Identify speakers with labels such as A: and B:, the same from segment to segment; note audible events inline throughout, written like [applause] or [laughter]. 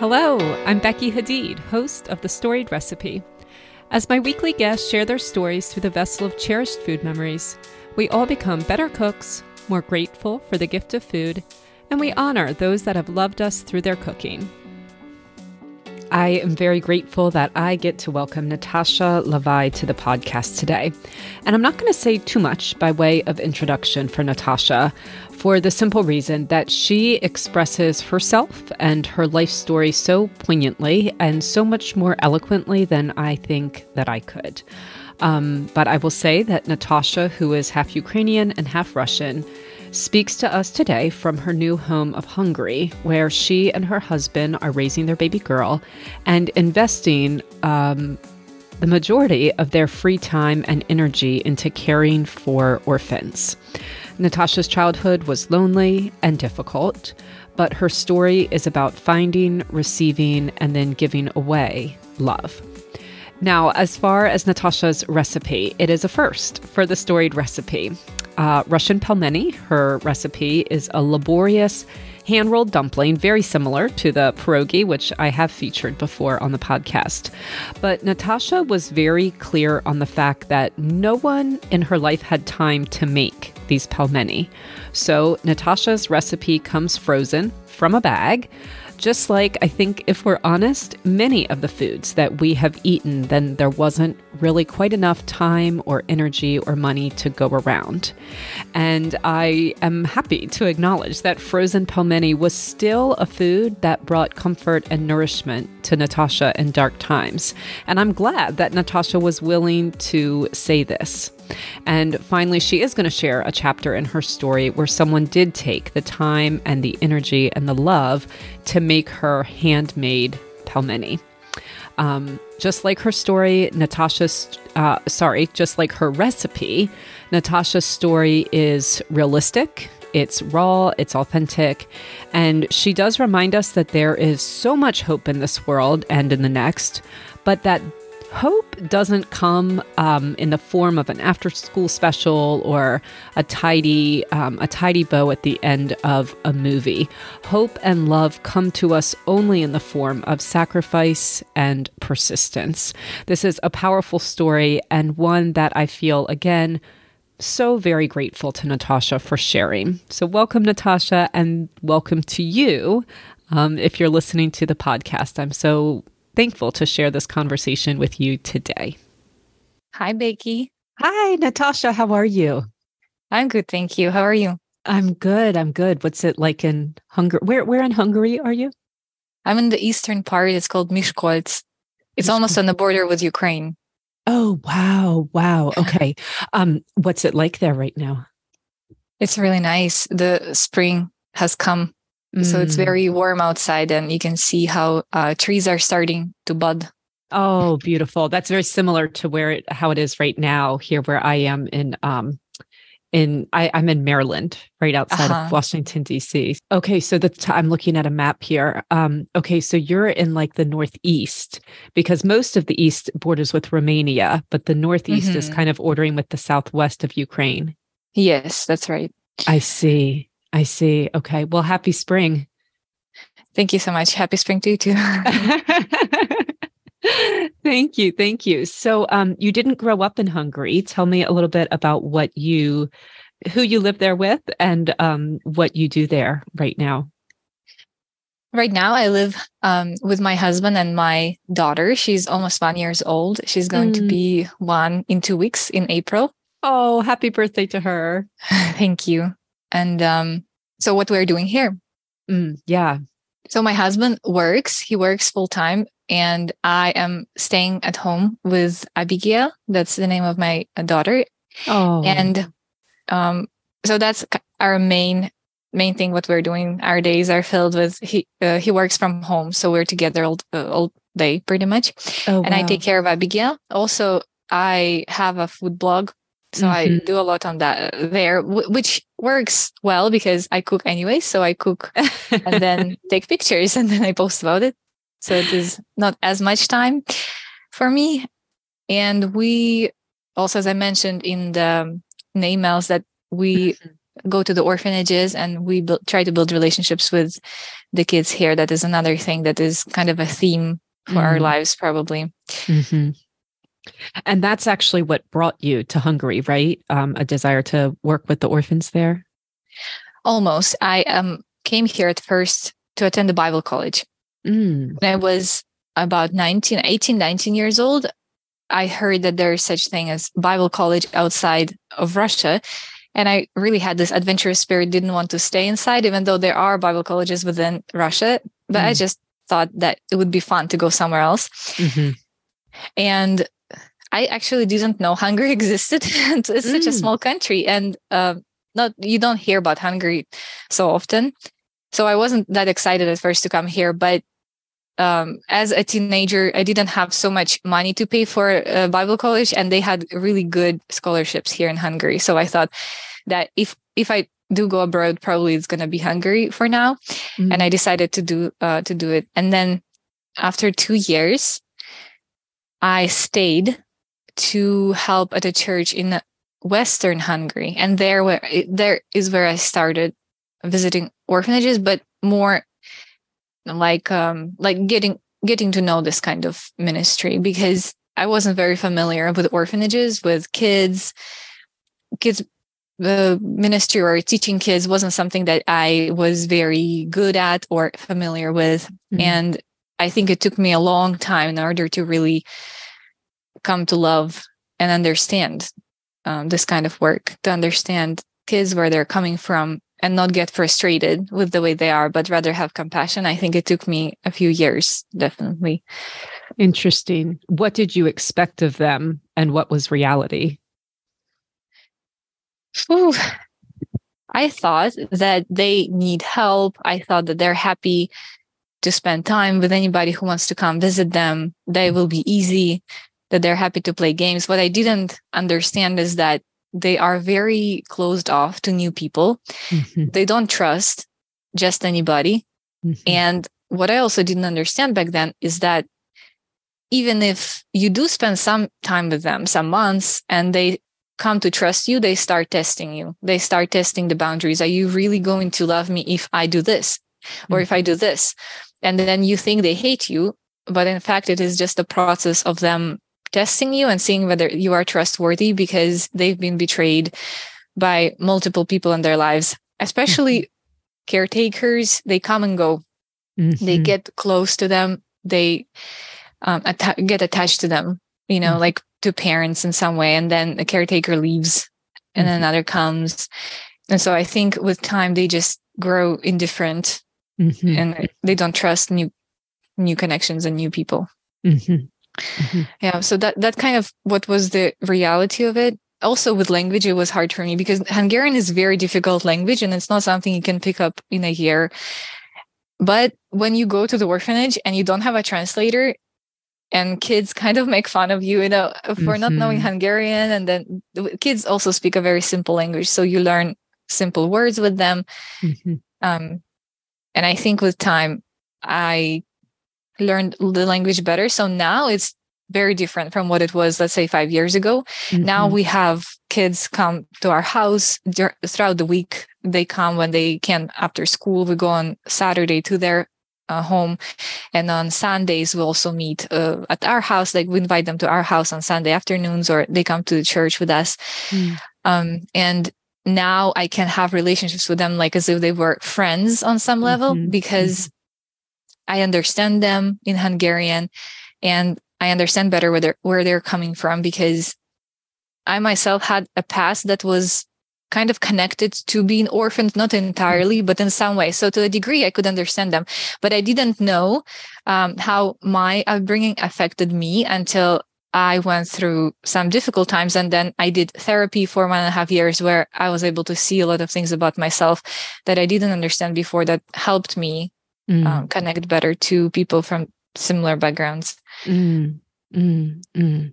A: Hello, I'm Becky Hadeed, host of The Storied Recipe. As my weekly guests share their stories through the vessel of cherished food memories, we all become better cooks, more grateful for the gift of food, and we honor those that have loved us through their cooking. I am very grateful that I get to welcome Natasha Levai to the podcast today. And I'm not going to say too much by way of introduction for Natasha for the simple reason that she expresses herself and her life story so poignantly and so much more eloquently than I think that I could. Um, but I will say that Natasha, who is half Ukrainian and half Russian, speaks to us today from her new home of Hungary, where she and her husband are raising their baby girl and investing um, the majority of their free time and energy into caring for orphans. Natasha's childhood was lonely and difficult, but her story is about finding, receiving, and then giving away love. Now, as far as Natasha's recipe, it is a first for the storied recipe. Uh, Russian pelmeni, her recipe is a laborious hand rolled dumpling, very similar to the pierogi, which I have featured before on the podcast. But Natasha was very clear on the fact that no one in her life had time to make these pelmeni. So Natasha's recipe comes frozen from a bag just like I think, if we're honest, many of the foods that we have eaten, then there wasn't really quite enough time or energy or money to go around. And I am happy to acknowledge that frozen pelmeni was still a food that brought comfort and nourishment to Natasha in dark times. And I'm glad that Natasha was willing to say this. And finally, she is going to share a chapter in her story where someone did take the time and the energy and the love to make her handmade pelmeni. Um, just like her story, Natasha's, uh, sorry, just like her recipe, Natasha's story is realistic. It's raw, it's authentic, and she does remind us that there is so much hope in this world and in the next, but that hope doesn't come um, in the form of an after-school special or a tidy um, a tidy bow at the end of a movie. Hope and love come to us only in the form of sacrifice and persistence. This is a powerful story and one that I feel again so very grateful to Natasha for sharing. So, welcome, Natasha, and welcome to you. Um, if you're listening to the podcast, I'm so thankful to share this conversation with you today.
B: Hi, Becky.
A: Hi, Natasha. How are you?
B: I'm good, thank you. How are you?
A: I'm good. I'm good. What's it like in Hungary? Where where in Hungary are you?
B: I'm in the eastern part. It's called Miskolc. It's almost on the border with Ukraine.
A: Oh, wow. Wow. Okay. um what's it like there right now?
B: It's really nice. The spring has come Mm. So it's mm. very warm outside, and you can see how uh, trees are starting to bud.
A: Oh, beautiful! That's very similar to where it, how it is right now here, where I am in um in I, am in Maryland, right outside uh-huh. of Washington D.C. Okay, so the t- I'm looking at a map here. Um, okay, so you're in like the northeast because most of the east borders with Romania, but the northeast mm-hmm. is kind of ordering with the southwest of Ukraine.
B: Yes, that's right.
A: I see. I see. Okay. Well, happy spring.
B: Thank you so much. Happy spring to you too. [laughs]
A: thank you. Thank you. So, um, you didn't grow up in Hungary. Tell me a little bit about what you, who you live there with, and um, what you do there right now.
B: Right now, I live um, with my husband and my daughter. She's almost one years old. She's going mm. to be one in two weeks in April.
A: Oh, happy birthday to her! [laughs]
B: Thank you. And um, so, what we're doing here?
A: Mm, yeah.
B: So, my husband works, he works full time, and I am staying at home with Abigail. That's the name of my daughter. Oh. And um, so, that's our main main thing what we're doing our days are filled with he uh, he works from home so we're together all, uh, all day pretty much oh, and wow. i take care of abigail also i have a food blog so mm-hmm. I do a lot on that uh, there, which works well because I cook anyway. So I cook and then [laughs] take pictures and then I post about it. So it is not as much time for me. And we also, as I mentioned in the, in the emails, that we mm-hmm. go to the orphanages and we build, try to build relationships with the kids here. That is another thing that is kind of a theme for mm-hmm. our lives, probably.
A: And that's actually what brought you to Hungary, right? Um, a desire to work with the orphans there?
B: Almost. I um, came here at first to attend the Bible college. Mm. When I was about 19, 18, 19 years old, I heard that there is such thing as Bible college outside of Russia. And I really had this adventurous spirit, didn't want to stay inside, even though there are Bible colleges within Russia. But mm. I just thought that it would be fun to go somewhere else. Mm-hmm. And I actually didn't know Hungary [laughs] existed. it's mm. such a mm. small country, and uh, not you don't hear about Hungary so often. So I wasn't that excited at first to come here, but um, as a teenager, I didn't have so much money to pay for a Bible college, and they had really good scholarships here in Hungary. So I thought that if if I do go abroad, probably it's going to be Hungary for now, mm-hmm. and I decided to do uh, to do it. And then after two years, I stayed to help at a church in Western Hungary, and there where there is where I started visiting orphanages, but more like um like getting getting to know this kind of ministry because I wasn't very familiar with orphanages with kids. Kids the ministry or teaching kids wasn't something that I was very good at or familiar with. Mm-hmm. and I think it took me a long time in order to really come to love and understand um, this kind of work to understand kids where they're coming from and not get frustrated with the way they are, but rather have compassion. I think it took me a few years, definitely.
A: Interesting. What did you expect of them and what was reality?
B: Ooh, I thought that they need help. I thought that they're happy to spend time with anybody who wants to come visit them. They will be easy, that they're happy to play games. What I didn't understand is that they are very closed off to new people. Mm-hmm. They don't trust just anybody. Mm-hmm. And what I also didn't understand back then is that even if you do spend some time with them, some months, and they come to trust you, they start testing you. They start testing the boundaries. Are you really going to love me if I do this or mm-hmm. if I do this? And then you think they hate you, but in fact, it is just a process of them testing you and seeing whether you are trustworthy because they've been betrayed by multiple people in their lives, especially mm-hmm. caretakers. They come and go, mm-hmm. they get close to them, they um, get attached to them, you know, mm-hmm. like to parents in some way. And then the caretaker leaves and mm-hmm. another comes. And so I think with time, they just grow indifferent mm-hmm. and they don't trust new new connections and new people. Mm-hmm. Mm-hmm. Yeah. So that that kind of what was the reality of it. Also with language, it was hard for me because Hungarian is very difficult language and it's not something you can pick up in a year. But when you go to the orphanage and you don't have a translator, and kids kind of make fun of you, you know, for mm-hmm. not knowing mm-hmm. Hungarian. And then kids also speak a very simple language. So you learn simple words with them. Mm-hmm. Um, and I think with time, I learned the language better. So now it's very different from what it was, let's say, five years ago. Mm-hmm. Now we have kids come to our house throughout the week. They come when they can after school. We go on Saturday to their uh, home. And on Sundays, we also meet uh, at our house. Like we invite them to our house on Sunday afternoons, or they come to the church with us. Mm. Um, and now I can have relationships with them like as if they were friends on some level mm-hmm. because mm-hmm. I understand them in Hungarian and I understand better where they're, where they're coming from because I myself had a past that was kind of connected to being orphaned, not entirely, but in some way. So to a degree, I could understand them, but I didn't know um, how my upbringing affected me until I went through some difficult times. And then I did therapy for one and a half years where I was able to see a lot of things about myself that I didn't understand before that helped me mm. um, connect better to people from similar backgrounds. Mm.
A: Mm. mm.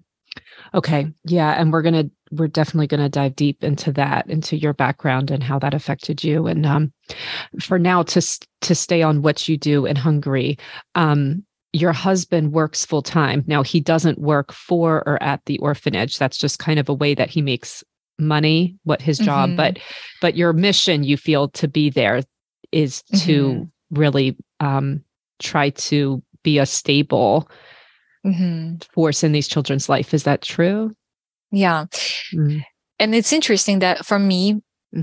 A: Okay. Yeah. And we're going to, we're definitely going to dive deep into that, into your background and how that affected you. And um, for now, to, to stay on what you do in Hungary, um, your husband works full time. Now, he doesn't work for or at the orphanage. That's just kind of a way that he makes money, what his job, mm-hmm. but but your mission you feel to be there is to mm-hmm. really um, try to be a stable mm-hmm. force in these children's life. Is that true?
B: Yeah. Mm. And it's interesting that for me,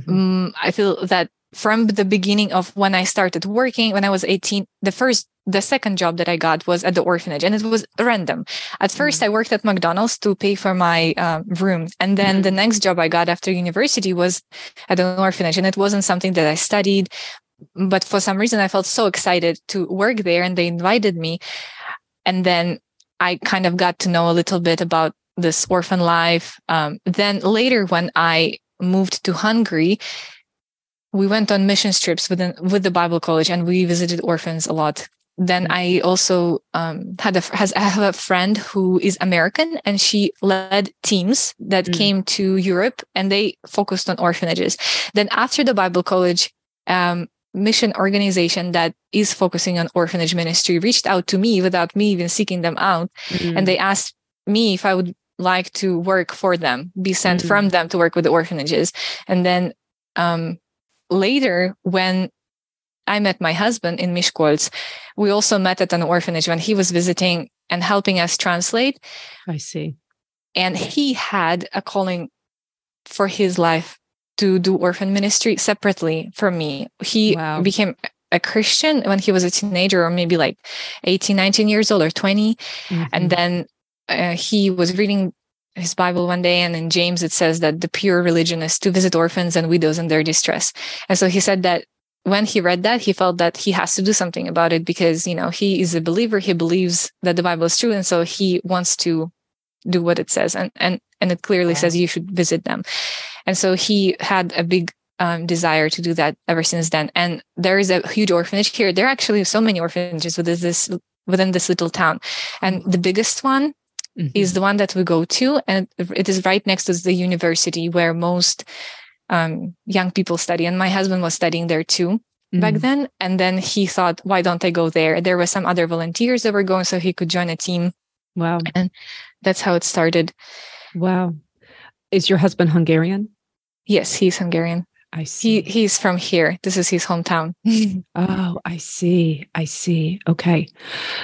B: um, I feel that from the beginning of when I started working, when I was 18, the first, the second job that I got was at the orphanage and it was random. At 1st mm-hmm. I worked at McDonald's to pay for my uh, room. And then mm-hmm. the next job I got after university was at an orphanage and it wasn't something that I studied. But for some reason, I felt so excited to work there and they invited me. And then I kind of got to know a little bit about this orphan life. Um, then later, when I moved to Hungary, we went on mission trips with with the Bible College and we visited orphans a lot. Then. I also um, had a has I have a friend who is American and she led teams that mm. came to Europe and they focused on orphanages. Then after the Bible College, um, mission organization that is focusing on orphanage ministry reached out to me without me even seeking them out mm-hmm. and they asked me if i would like to work for them be sent mm-hmm. from them to work with the orphanages and then um, later when i met my husband in miskolc we also met at an orphanage when he was visiting and helping us translate
A: i see
B: and he had a calling for his life to do orphan ministry separately from me. He wow. became a Christian when he was a teenager or maybe like 18, 19 years old or 20. Mm-hmm. And then uh, he was reading his Bible one day, and in James it says that the pure religion is to visit orphans and widows in their distress. And so he said that when he read that, he felt that he has to do something about it because, you know, he is a believer. He believes that the Bible is true. And so he wants to do what it says. And, and, and it clearly says you should visit them. And so he had a big um, desire to do that ever since then. And there is a huge orphanage here. There are actually so many orphanages within this within this little town, and the biggest one mm-hmm. is the one that we go to, and it is right next to the university where most um, young people study. And my husband was studying there too. Mm-hmm. Back then, and then he thought, "Why don't I go there?" There were some other volunteers that were going, so he could join a team.
A: Wow!
B: And that's how it started.
A: Wow! Is your husband Hungarian?
B: Yes, he's Hungarian.
A: I see.
B: He he's from here. This is his hometown. [laughs]
A: oh, I see. I see. Okay.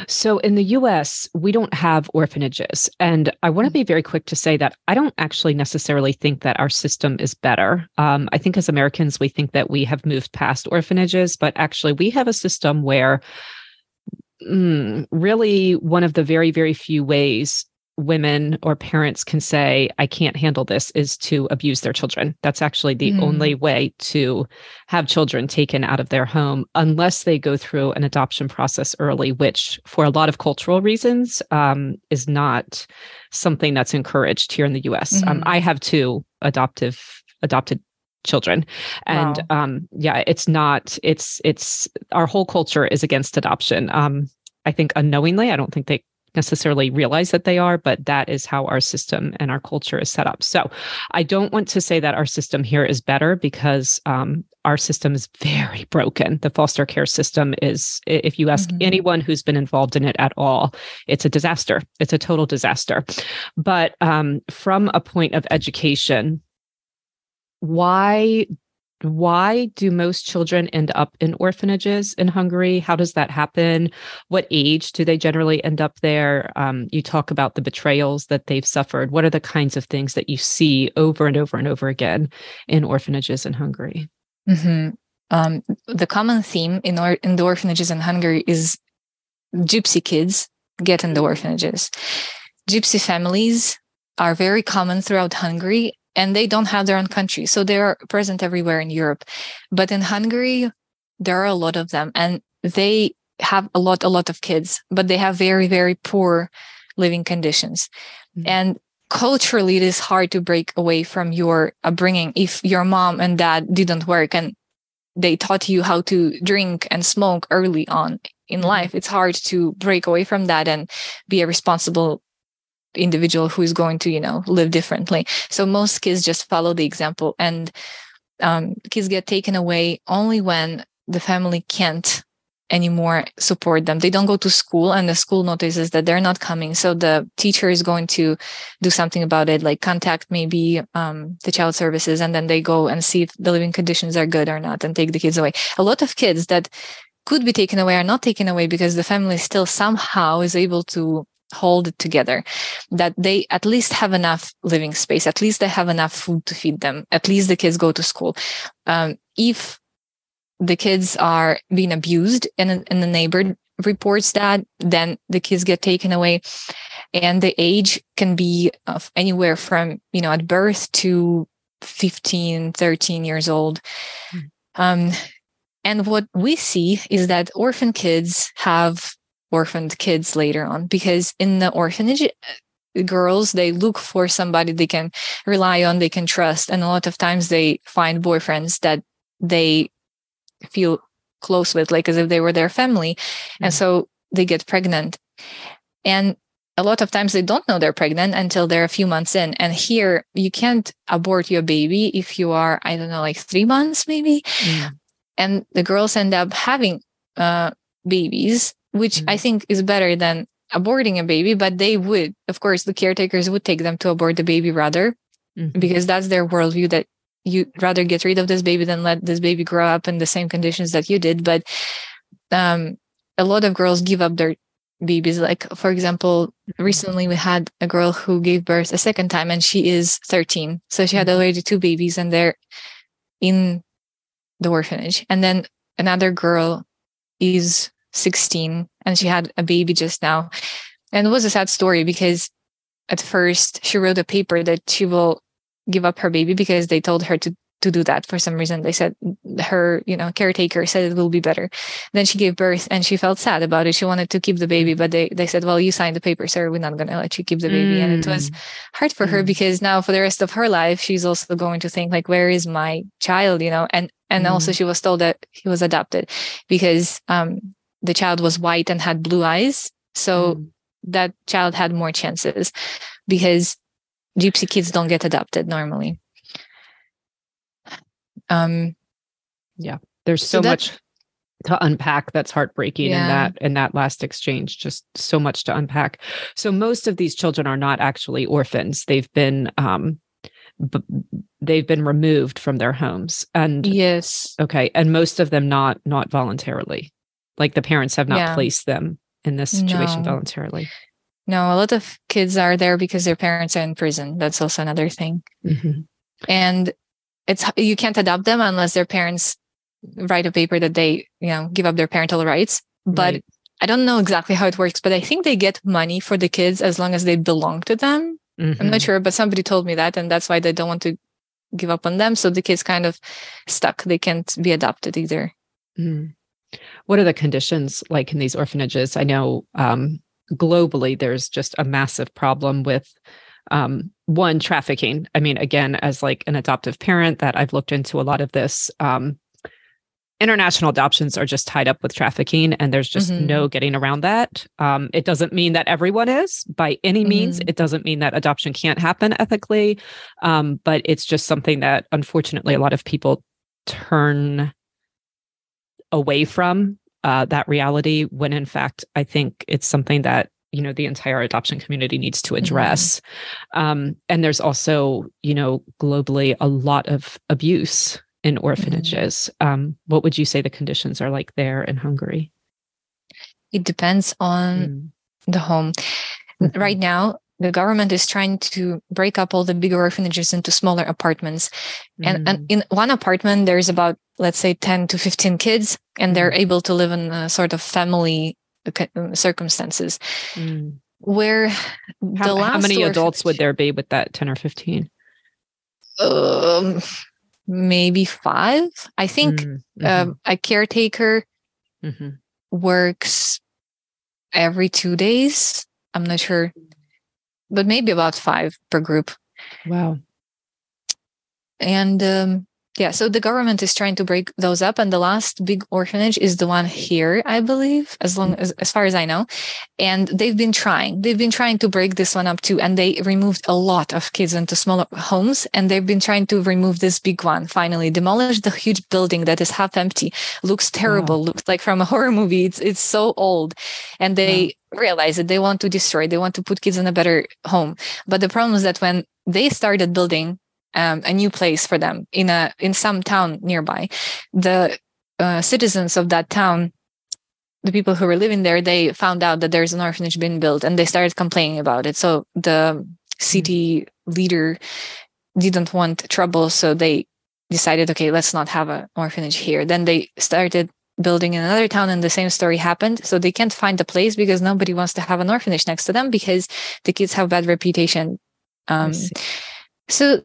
A: So in the US, we don't have orphanages. And I want to be very quick to say that I don't actually necessarily think that our system is better. Um, I think as Americans, we think that we have moved past orphanages, but actually, we have a system where mm, really one of the very, very few ways women or parents can say, I can't handle this, is to abuse their children. That's actually the mm. only way to have children taken out of their home, unless they go through an adoption process early, which, for a lot of cultural reasons, um, is not something that's encouraged here in the US. Um, mm-hmm. I have two adoptive adopted children and wow. um yeah it's not it's it's our whole culture is against adoption um i think unknowingly i don't think they necessarily realize that they are, but that is how our system and our culture is set up. So I don't want to say that our system here is better because um, our system is [laughs] very broken. The foster care system is, if you ask mm-hmm. anyone who's been involved in it at all, it's a disaster. It's a total disaster. But um, from a point of education, why why do most children end up in orphanages in Hungary? How does that happen? What age do they generally end up there? Um, you talk about the betrayals that they've suffered. What are the kinds of things that you see over and over and over again in orphanages in Hungary?
B: Mm-hmm. Um, the common theme in, or- in the orphanages in Hungary is gypsy kids get in the orphanages. Gypsy families are very common throughout Hungary and they don't have their own country. So they are present everywhere in Europe. But in Hungary, there are a lot of them and they have a lot, a lot of kids, but they have very, very poor living conditions. Mm-hmm. And culturally, it is hard to break away from your upbringing. If your mom and dad didn't work and they taught you how to drink and smoke early on in mm-hmm. life, it's hard to break away from that and be a responsible individual who is going to you know live differently so most kids just follow the example and um, kids get taken away only when the family can't anymore support them. They don't go to school and the school notices that they're not coming. So the teacher is going to do something about it, like contact maybe um, the child services, and then they go and see if the living conditions are good or not and take the kids away. A lot of kids that could be taken away are not taken away because the family still somehow is able to hold it together that they at least have enough living space at least they have enough food to feed them at least the kids go to school um, if the kids are being abused and, and the neighbor reports that, then the kids get taken away. And the age can be of anywhere from, you know, at birth to 15, 13 years old. Mm. Um, and what we see is that orphan kids have orphaned kids later on because in the orphanage, uh, girls they look for somebody they can rely on they can trust and a lot of times they find boyfriends that they feel close with, like as if they were their family. Mm-hmm. And so they get pregnant. And a lot of times they don't know they're pregnant until they're a few months in. And here you can't abort your baby if you are, I don't know, like three months maybe. Mm. And the girls end up having uh, babies, which mm. I think is better than aborting a baby, but they would, of course, the caretakers would take them to abort the baby rather, mm-hmm. because that's their worldview that you'd rather get rid of this baby than let this baby grow up in the same conditions that you did. But um, a lot of girls give up their babies. Like, for example, mm-hmm. recently we had a girl who gave birth a second time and she is 13. So she had mm-hmm. already two babies and they're in the orphanage. And then another girl is 16 and she had a baby just now. And it was a sad story because at first she wrote a paper that she will give up her baby because they told her to to do that for some reason. They said her, you know, caretaker said it will be better. Then she gave birth and she felt sad about it. She wanted to keep the baby, but they, they said, well, you signed the paper, sir. We're not going to let you keep the baby. Mm. And it was mm. hard for mm. her because now for the rest of her life, she's also going to think like, where is my child? You know, and, and mm. also she was told that he was adopted because, um, the child was white and had blue eyes. So mm. that child had more chances because gypsy kids don't get adopted normally
A: um yeah there's so, so that, much to unpack that's heartbreaking yeah. in that in that last exchange just so much to unpack so most of these children are not actually orphans they've been um b- they've been removed from their homes and
B: yes
A: okay and most of them not not voluntarily like the parents have not yeah. placed them in this situation no. voluntarily
B: no, a lot of kids are there because their parents are in prison. That's also another thing. Mm-hmm. And it's you can't adopt them unless their parents write a paper that they, you know, give up their parental rights. But right. I don't know exactly how it works, but I think they get money for the kids as long as they belong to them. Mm-hmm. I'm not mm-hmm. sure, but somebody told me that, and that's why they don't want to give up on them. So the kids kind of stuck. They can't be adopted either.
A: Mm. What are the conditions like in these orphanages? I know um, globally there's just a massive problem with um, one trafficking i mean again as like an adoptive parent that i've looked into a lot of this um, international adoptions are just tied up with trafficking and there's just mm-hmm. no getting around that um, it doesn't mean that everyone is by any means mm-hmm. it doesn't mean that adoption can't happen ethically um, but it's just something that unfortunately a lot of people turn away from uh, that reality when in fact i think it's something that you know the entire adoption community needs to address mm-hmm. um, and there's also you know globally a lot of abuse in orphanages mm-hmm. um, what would you say the conditions are like there in hungary
B: it depends on mm. the home mm-hmm. right now the government is trying to break up all the bigger orphanages into smaller apartments. And, mm. and in one apartment, there's about, let's say, 10 to 15 kids, and they're mm. able to live in a sort of family uh, circumstances. Mm. Where
A: how, how many adults would there be with that 10 or 15?
B: Um, maybe five. I think mm, mm-hmm. um, a caretaker mm-hmm. works every two days. I'm not sure but maybe about five per group.
A: Wow.
B: And um, yeah so the government is trying to break those up and the last big orphanage is the one here i believe as long as as far as i know. And they've been trying they've been trying to break this one up too and they removed a lot of kids into smaller homes and they've been trying to remove this big one finally. Demolish the huge building that is half empty. Looks terrible wow. looks like from a [laughs] horror movie. It's it's so old. And they wow. realize that they want to destroy they want to put kids in a better home. But the problem is that when they started building um, a new place for them in a in some town nearby. The uh, citizens of that town, the people who were living there, they found out that there's an orphanage being built, and they started complaining about it. So the city leader didn't want trouble, so they decided, okay, let's not have an orphanage here. Then they started building in another town and the same story happened so they can't find a place because nobody wants to have an orphanage next to them because the kids have bad reputation um, so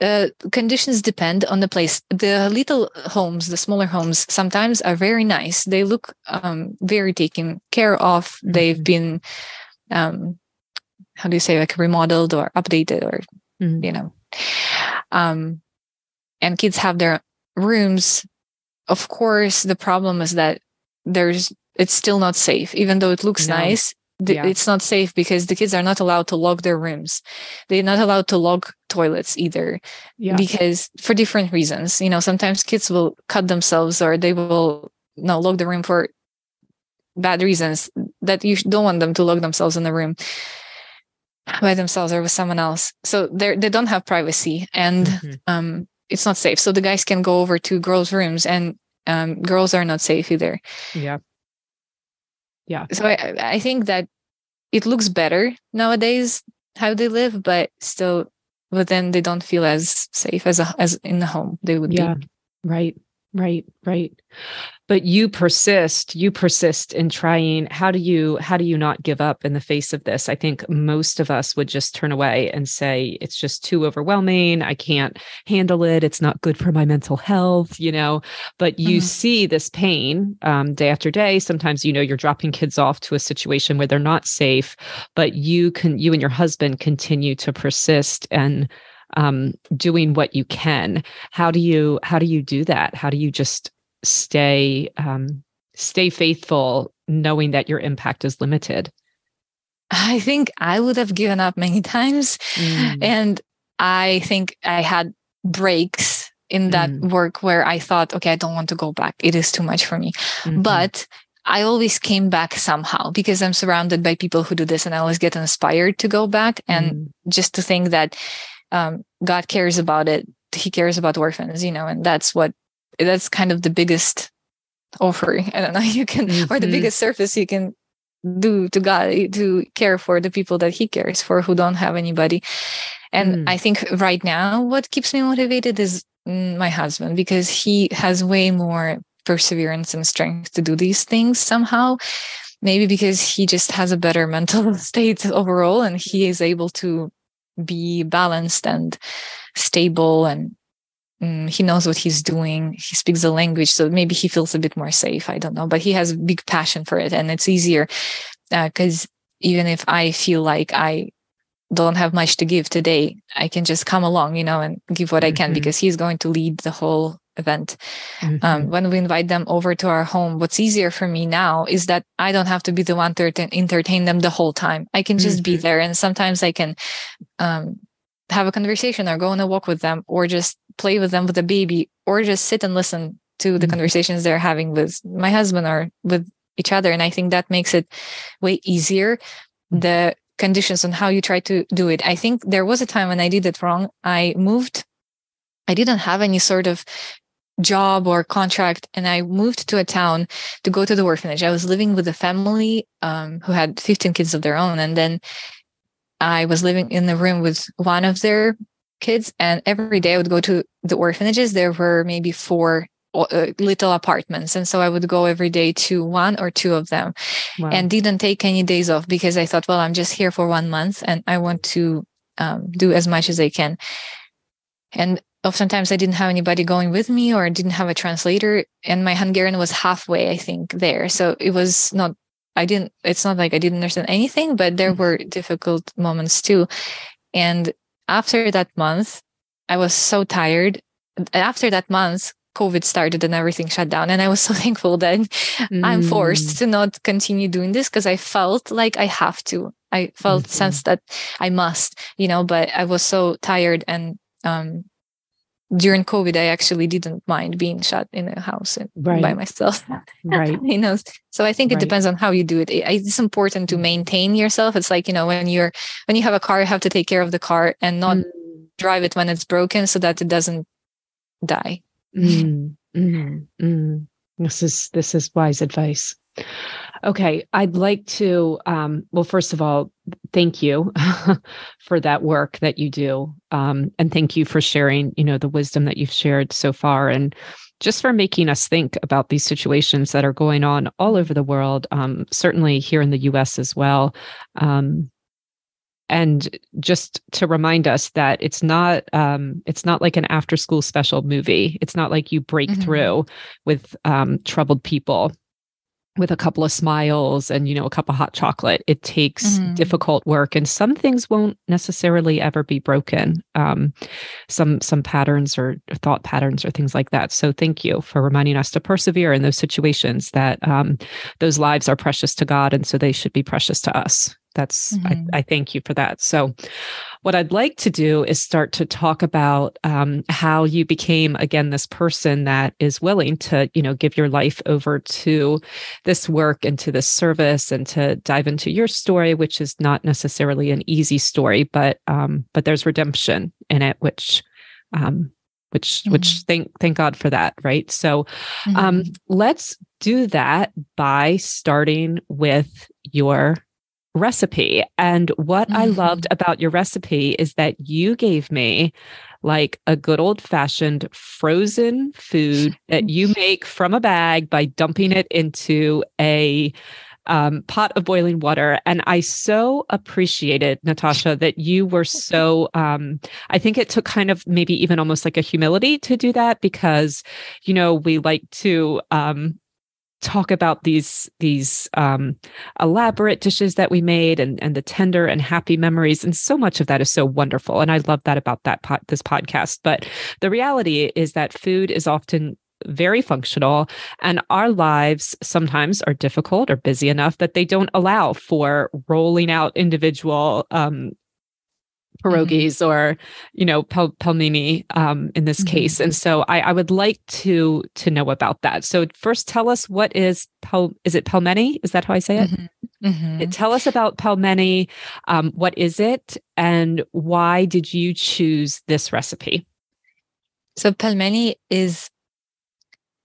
B: uh, conditions depend on the place. The little homes, the smaller homes, sometimes are very nice. They look um, very taken care of. Mm-hmm. They've been, um, how do you say, like remodeled or updated, or mm-hmm. you know, um, and kids have their rooms. Of course, the problem is that there's it's still not safe, even though it looks no. nice the, yeah. it's not safe because the kids are not allowed to lock their rooms. They're not allowed to lock toilets either yeah. because for different reasons. You know sometimes kids will cut themselves or they will you know, lock the room for bad reasons that you don't want them to lock themselves in the room by themselves or with someone else. So they they don't have privacy and mm-hmm. um it's not safe. So the guys can go over to girls rooms and um girls are not safe either.
A: Yeah. Yeah.
B: So I, I think that it looks better nowadays how they live but still but then they don't feel as safe as a, as in the home they would
A: yeah.
B: Be.
A: right. Right. Right but you persist you persist in trying. How do you how do you not give up in the face of this? I think most of us would just turn away and say it's just too overwhelming. I can't handle it. It's not good for my mental health you know? But you mm-hmm. see this pain um, day after day. Sometimes you know you're dropping kids off to a situation where they're not safe but you can you and your husband continue to persist and um, doing what you can. How do you how do you do that? How do you just stay um, stay faithful knowing that your impact is limited
B: i think i would have given up many times mm. and i think i had breaks in that mm. work where i thought okay i don't want to go back it is too much for me mm-hmm. but I always came back somehow because I'm surrounded by people who do this and I always get inspired to go back and mm. just to think that um, God cares about it. He cares about orphans, you know, and that's what that's kind of the biggest offer [laughs] i don't know you can mm-hmm. or the mm-hmm. biggest service you can do to god to care for the people that he cares for who don't have anybody and mm. i think right now what keeps me motivated is mm, my husband because he has way more perseverance and strength to do these things somehow maybe because he just has a better [laughs] mental state overall and he is able to be balanced and stable and um, he knows what he's doing he speaks the language so maybe he feels a bit more safe i don't know but he has a big passion for it and it's easier because uh, even if i feel like i don't have much to give today i can just come along you know and give what i can mm-hmm. because he's going to lead the whole event um, mm-hmm. um, when we invite them over to our home what's easier for me now is that i don't have to be the one to entertain them the whole time i can just mm-hmm. be there and sometimes i can um, have a conversation or go on a walk with them or just play with them with a baby or just sit and listen to the mm-hmm. conversations they're having with my husband or with each other and i think that makes it way easier mm-hmm. the conditions on how you try to do it i think there was a time when i did it wrong i moved i didn't have any sort of job or contract and i moved to a town to go to the orphanage i was living with a family um, who had 15 kids of their own and then I was living in the room with one of their kids, and every day I would go to the orphanages. There were maybe four uh, little apartments, and so I would go every day to one or two of them, wow. and didn't take any days off because I thought, well, I'm just here for one month, and I want to um, do as much as I can. And oftentimes I didn't have anybody going with me or didn't have a translator and my Hungarian was halfway I think there so it was not I didn't, it's not like I didn't understand anything, but there mm-hmm. were difficult moments too. And after that month, I was so tired after that month, COVID started and everything shut down. And I was [laughs] so thankful that mm. I'm forced to not continue doing this because I felt like I have to. I felt mm-hmm. sense that I must, you know, but I was so tired and um during COVID, I actually didn't mind being shut in a house right. by myself. [laughs]
A: Right.
B: you know, so I think it right. depends on how you do it. It's important to maintain yourself. It's like, you know, when you're, when you have a car, you have to take care of the car and not mm. drive it when it's broken so that it doesn't die.
A: Mm. Mm. This is, this is wise advice. Okay, I'd like to. Um, well, first of all, thank you [laughs] for that work that you do, um, and thank you for sharing. You know the wisdom that you've shared so far, and just for making us think about these situations that are going on all over the world. Um, certainly here in the U.S. as well. Um, and just to remind us that it's not um, it's not like an after school special movie it's not like you break mm-hmm. through with um, troubled people with a couple of smiles and you know a cup of hot chocolate it takes mm-hmm. difficult work and some things won't necessarily ever be broken. Um, some some patterns or thought patterns or things like that. So thank you for reminding us to persevere in those situations that um, those lives are precious to god and so they should be precious to us that's mm-hmm. I, I thank you for that so what I'd like to do is start to talk about um, how you became again this person that is willing to, you know, give your life over to this work and to this service, and to dive into your story, which is not necessarily an easy story, but um, but there's redemption in it, which um, which mm-hmm. which thank thank God for that, right? So um, mm-hmm. let's do that by starting with your recipe. And what mm-hmm. I loved about your recipe is that you gave me like a good old fashioned frozen food that you make from a bag by dumping it into a um, pot of boiling water. And I so appreciated, Natasha, that you were so, um, I think it took kind of maybe even almost like a humility to do that because, you know, we like to, um, talk about these these um, elaborate dishes that we made and and the tender and happy memories and so much of that is so wonderful and I love that about that pot this podcast but the reality is that food is often very functional and our lives sometimes are difficult or busy enough that they don't allow for rolling out individual um, pierogies mm-hmm. or you know pel- pelmeni um, in this mm-hmm. case and so I, I, would like to to know about that so first tell us what is pel is it pelmeni is that how i say it mm-hmm. mm-hmm. tell us about pelmeni um, what is it and why did you choose this recipe
B: so pelmeni is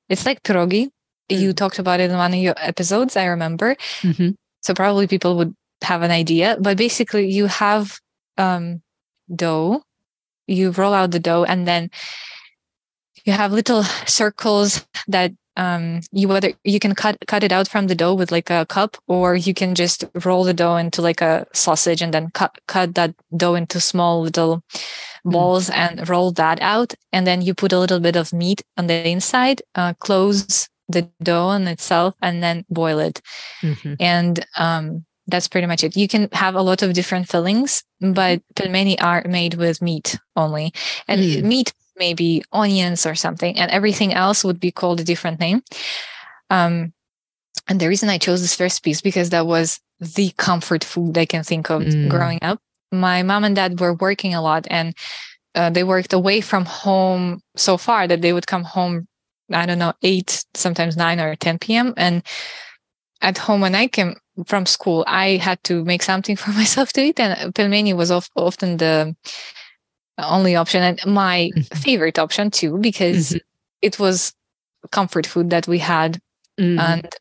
B: it's like pierogi you mm. talked about it in one of your episodes i remember mm-hmm. so probably people would have an idea but basically you have um, dough. You roll out the dough and then you have little circles that um, you whether you can cut cut it out from the dough with like a cup, or you can just roll the dough into like a sausage and then cut cut that dough into small little hmm. balls mm. and roll that out. And then you put a little bit of meat on the inside, uh, close the dough on itself, and then boil it. Mm-hmm. And um, that's pretty much it. You can have a lot of different fillings, but pelmeni are made with meat only. And mm. meat maybe onions or something, and everything else would be called a different name. Um, and the reason I chose this recipe is because that was the comfort food I can think of mm. growing up. My mom and dad were working a lot and uh, they worked away from home so far that they would come home, I don't know, 8, sometimes 9 or 10 p.m. And at home when I came from school, I had to make something [laughs] for myself to eat, and pelmeni was of, often the only option and my mm-hmm. favorite option too, because mm-hmm. it was comfort food that we had, mm-hmm. and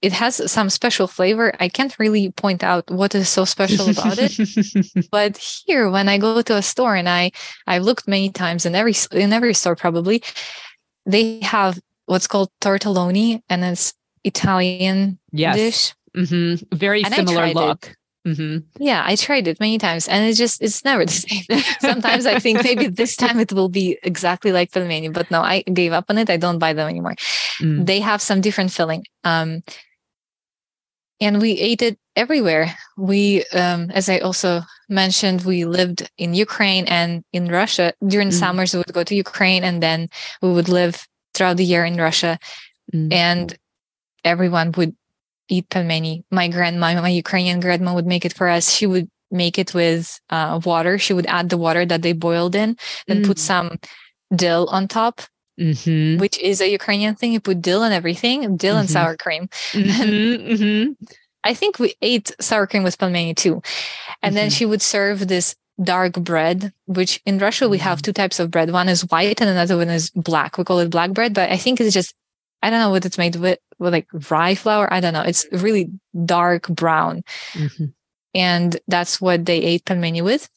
B: it has some special flavor. I can't really point out what is so special about it, [laughs] but here when I go to a store and I I looked many times in every in every store probably, they have what's called tortelloni, and it's Italian yes. dish.
A: Mm-hmm. Very and similar look.
B: Mm-hmm. Yeah, I tried it many times and it's just, it's never the [laughs] same. Sometimes I think maybe this time it will be exactly like pelmeni, but no, I gave up on it. I don't buy them anymore. Mm. They have some different filling. Um, and we ate it everywhere. We, um, as I also mentioned we lived in Ukraine and in Russia. During mm. summers, we would go to Ukraine and then we would live throughout the year in Russia. Mm. And everyone would eat pelmeni. My grandma, my Ukrainian grandma would make it for us. She would make it with uh, water. She would add the water that they boiled in, then mm. put some dill on top, mm-hmm. which is a Ukrainian thing. You put dill and everything, dill mm-hmm. and sour cream. Mm-hmm. mm-hmm. [laughs] I think we ate sour cream with pelmeni too. And then mm-hmm. she would serve this dark bread, which in Russia we have mm-hmm. two types of bread. One is white and another one is black. We call it black bread, but I think it's just I don't know what it's made with, with like rye flour. I don't know. It's really dark brown. Mm-hmm. And that's what they ate pelmeni with.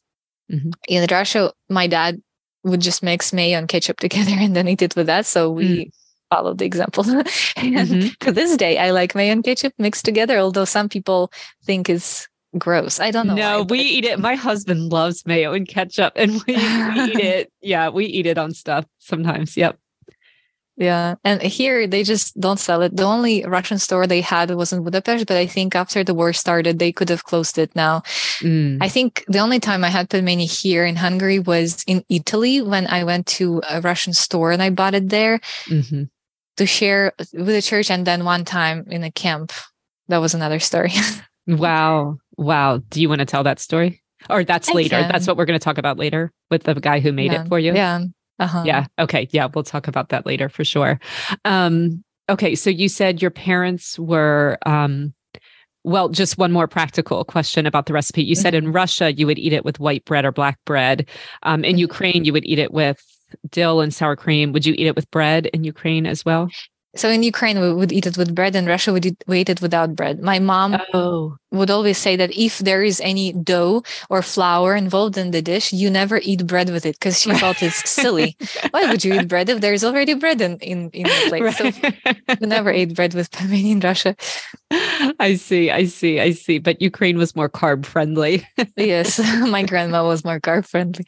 B: Mm-hmm. In the Russia, my dad would just mix mayo and ketchup [laughs] together and then eat it with that. So we mm. followed the example. [laughs] and mm-hmm. to this day, I like mayo and ketchup mixed together, although some people think it's gross. I don't know.
A: No, why, we eat it. My husband loves mayo and ketchup, and we, we eat [laughs] it. Yeah, we eat it on stuff sometimes. Yep.
B: Yeah. And here they just don't sell it. The only Russian store they had was in Budapest, but I think after the war started, they could have closed it now. Mm. I think the only time I had pelmeni here in Hungary was in Italy when I went to a Russian store and I bought it there mm-hmm. to share with the church. And then one time in a camp, that was another story. [laughs]
A: wow. Wow. Do you want to tell that story? Or that's I later. Can. That's what we're going to talk about later with the guy who made
B: yeah.
A: it for you.
B: Yeah.
A: Uh-huh. Yeah. Okay. Yeah. We'll talk about that later for sure. Um, okay. So you said your parents were, um, well, just one more practical question about the recipe. You mm-hmm. said in. Russia, you would eat it with white bread or black bread. Um, in mm-hmm. Ukraine, you would eat it with dill and sour cream. Would you eat it with bread in Ukraine as well?
B: So in Ukraine, we would eat it with bread. and Russia, we, did, we eat it without bread. My mom oh. would always say that if there is any dough or flour involved in the dish, you never eat bread with it because she [laughs] thought it's silly. Why would you eat bread if there's already bread in, in, in the plate? Right. So we never ate bread with [laughs] pelmeni in Russia.
A: I see, I see, I see. But Ukraine was more carb friendly.
B: yes, [laughs] my grandma was more carb friendly.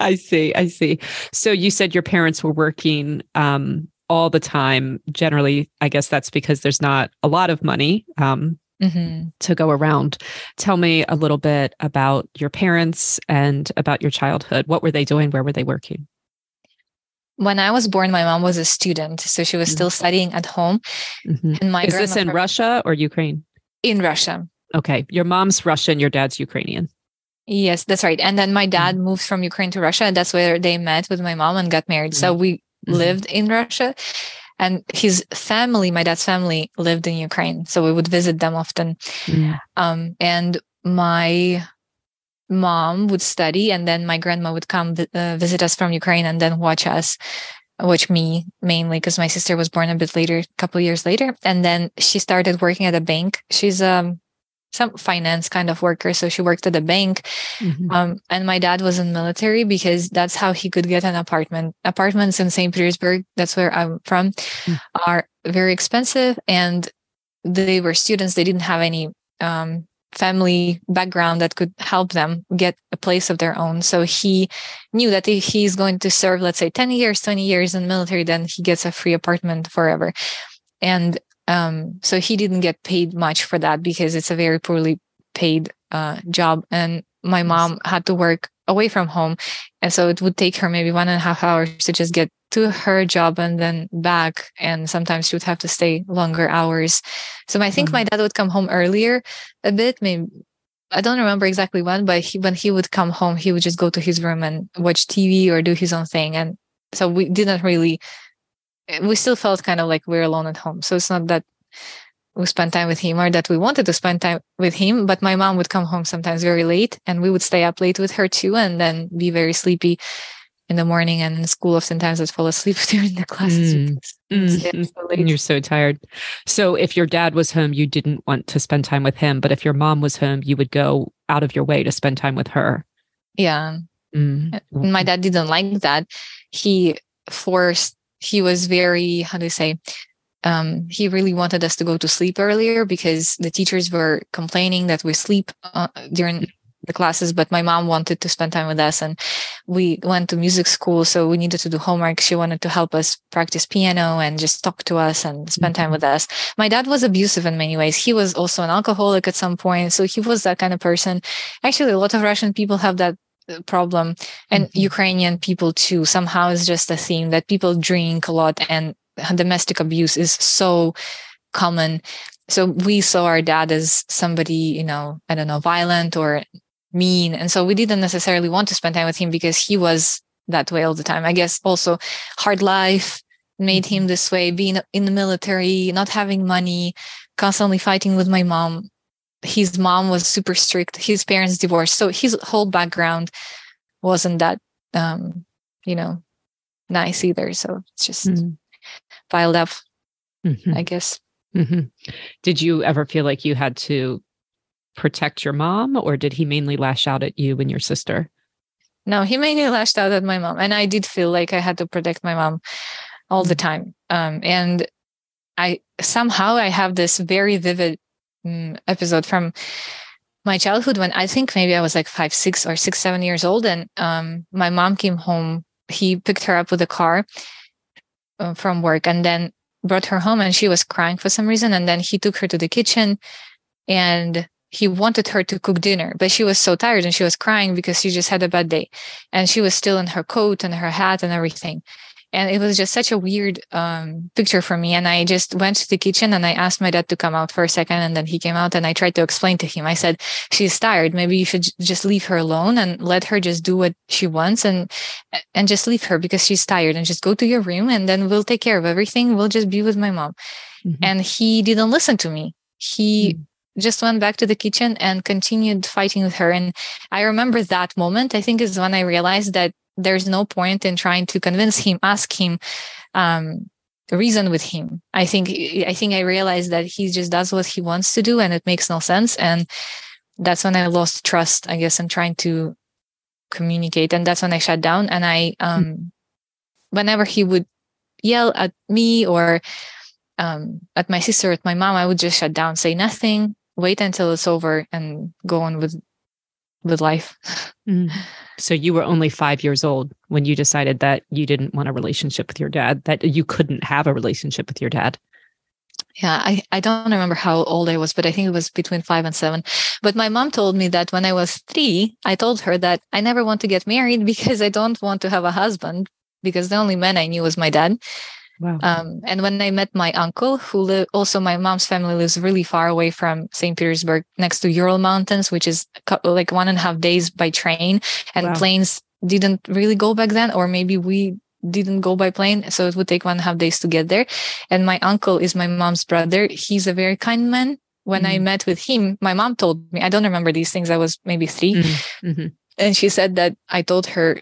A: I see, I see. So you said your parents were working um, all the time. Generally, I guess that's because there's not a lot of money um, mm-hmm. to go around. Tell me a little bit about your parents and about your childhood. What were they doing? Where were they working?
B: When I was born, my mom was a student, so she was mm-hmm. still studying at home.
A: Mm-hmm. And my is this in Russia or Ukraine?
B: In Russia.
A: Okay, your mom's Russian, your dad's Ukrainian.
B: Yes, that's right. And then my dad mm-hmm. moved from Ukraine to Russia, and that's where they met with my mom and got married. So mm-hmm. we mm-hmm. lived in Russia. And his family, my dad's family, lived in Ukraine. So we would visit them often. Mm. Um, and my mom would study, and then my grandma would come uh, visit us from Ukraine and then watch us, watch me mainly because my sister was born a bit later, a couple years later. And then she started working at a bank. She's um, some finance kind of worker. So she worked at a bank. Mm-hmm. Um, and my dad was in military because that's how he could get an apartment. Apartments in St. Petersburg, that's where I'm from, mm-hmm. are very expensive. And they were students. They didn't have any um, family background that could help them get a place of their own. So he knew that if he's going to serve, let's say 10 years, 20 years in military, then he gets a free apartment forever. And um, so he didn't get paid much for that because it's a very poorly paid uh, job. And my mom had to work away from home. And so it would take her maybe one and a half hours to just get to her job and then back. And sometimes she would have to stay longer hours. So I think mm-hmm. my dad would come home earlier a bit, maybe. I don't remember exactly when, but he, when he would come home, he would just go to his room and watch TV or do his own thing. And so we didn't really we still felt kind of like we're alone at home. So it's not that we spent time with him or that we wanted to spend time with him, but my mom would come home sometimes very late and we would stay up late with her too and then be very sleepy in the morning and in school oftentimes I'd fall asleep [laughs] during the classes. Mm.
A: Mm. So You're so tired. So if your dad was home, you didn't want to spend time with him, but if your mom was home, you would go out of your way to spend time with her.
B: Yeah. Mm. My dad didn't like that. He forced he was very how do you say um, he really wanted us to go to sleep earlier because the teachers were complaining that we sleep uh, during the classes, but my mom wanted to spend time with us and we went to music school. So we needed to do homework. She wanted to help us practice piano and just talk to us and spend time with us. My dad was abusive in many ways. He was also an alcoholic at some point. So he was that kind of person. Actually, a lot of Russian people have that problem and mm-hmm. Ukrainian people too. Somehow it's just a theme that people drink a lot and domestic abuse is so common so we saw our dad as somebody you know i don't know violent or mean and so we didn't necessarily want to spend time with him because he was that way all the time i guess also hard life made him mm-hmm. this way being in the military not having money constantly fighting with my mom his mom was super strict his parents divorced so his whole background wasn't that um you know nice either so it's just mm-hmm. piled up mm-hmm. i guess
A: Mm-hmm. Did you ever feel like you had to protect your mom, or did he mainly lash out at you and your sister?
B: No, he mainly lashed out at my mom, and I did feel like I had to protect my mom all the mm-hmm. time. Um, and I somehow I have this very vivid episode from my childhood when I think maybe I was like five, six, or six, seven years old, and um, my mom came home. He picked her up with a car uh, from work, and then brought her home and she was crying for some reason. And then he took her to the kitchen and he wanted her to cook dinner, but she was so tired and she was crying because she just had a bad day. And she was still in her coat and her hat and everything and it was just such a weird um, picture for me. And i just went to the kitchen and i asked my dad to come out for a second and then he came out and i tried to explain to him. I said she's tired. Maybe you should just leave her alone and let her just do what she wants and and just leave her because she's tired and just go to your room and then we'll take care of everything. We'll just be with my mom. Mm-hmm. and he didn't listen to me. He mm-hmm just went back to the kitchen and continued fighting with her. And I remember that moment, I think is when I realized that there's no point in trying to convince him ask him um, reason with him. I think i think i realized that he just does what he wants to do and it makes no sense. And that's when i lost trust i guess in trying to communicate. And that's when i shut down. And i um mm-hmm. whenever he would yell at me or um, at my sister at my mom i would just shut down say nothing wait until it's over and go on with with life
A: mm. So you were only five years old when you decided that you didn't want a relationship with your dad, that you couldn't have a relationship with your dad.
B: Yeah, I, I don't remember how old I was, but I think it was between five and seven. But my mom told me that when I was three, I told her that I never want to get married [laughs] because I don't want to have a husband because the only man I knew was my dad. Wow. Um, and when I met my uncle, who li- also my mom's family lives really far away from St. Petersburg, next to Ural Mountains, which is like one and a half days by train, and wow. planes didn't really go back then, or maybe we didn't go by plane, so it would take one and a half days to get there. And my uncle is my mom's brother. He's a very kind man. When mm-hmm. I met with him, my mom told me, I don't remember these things. I was maybe 3 mm-hmm. mm-hmm. And she said that I told her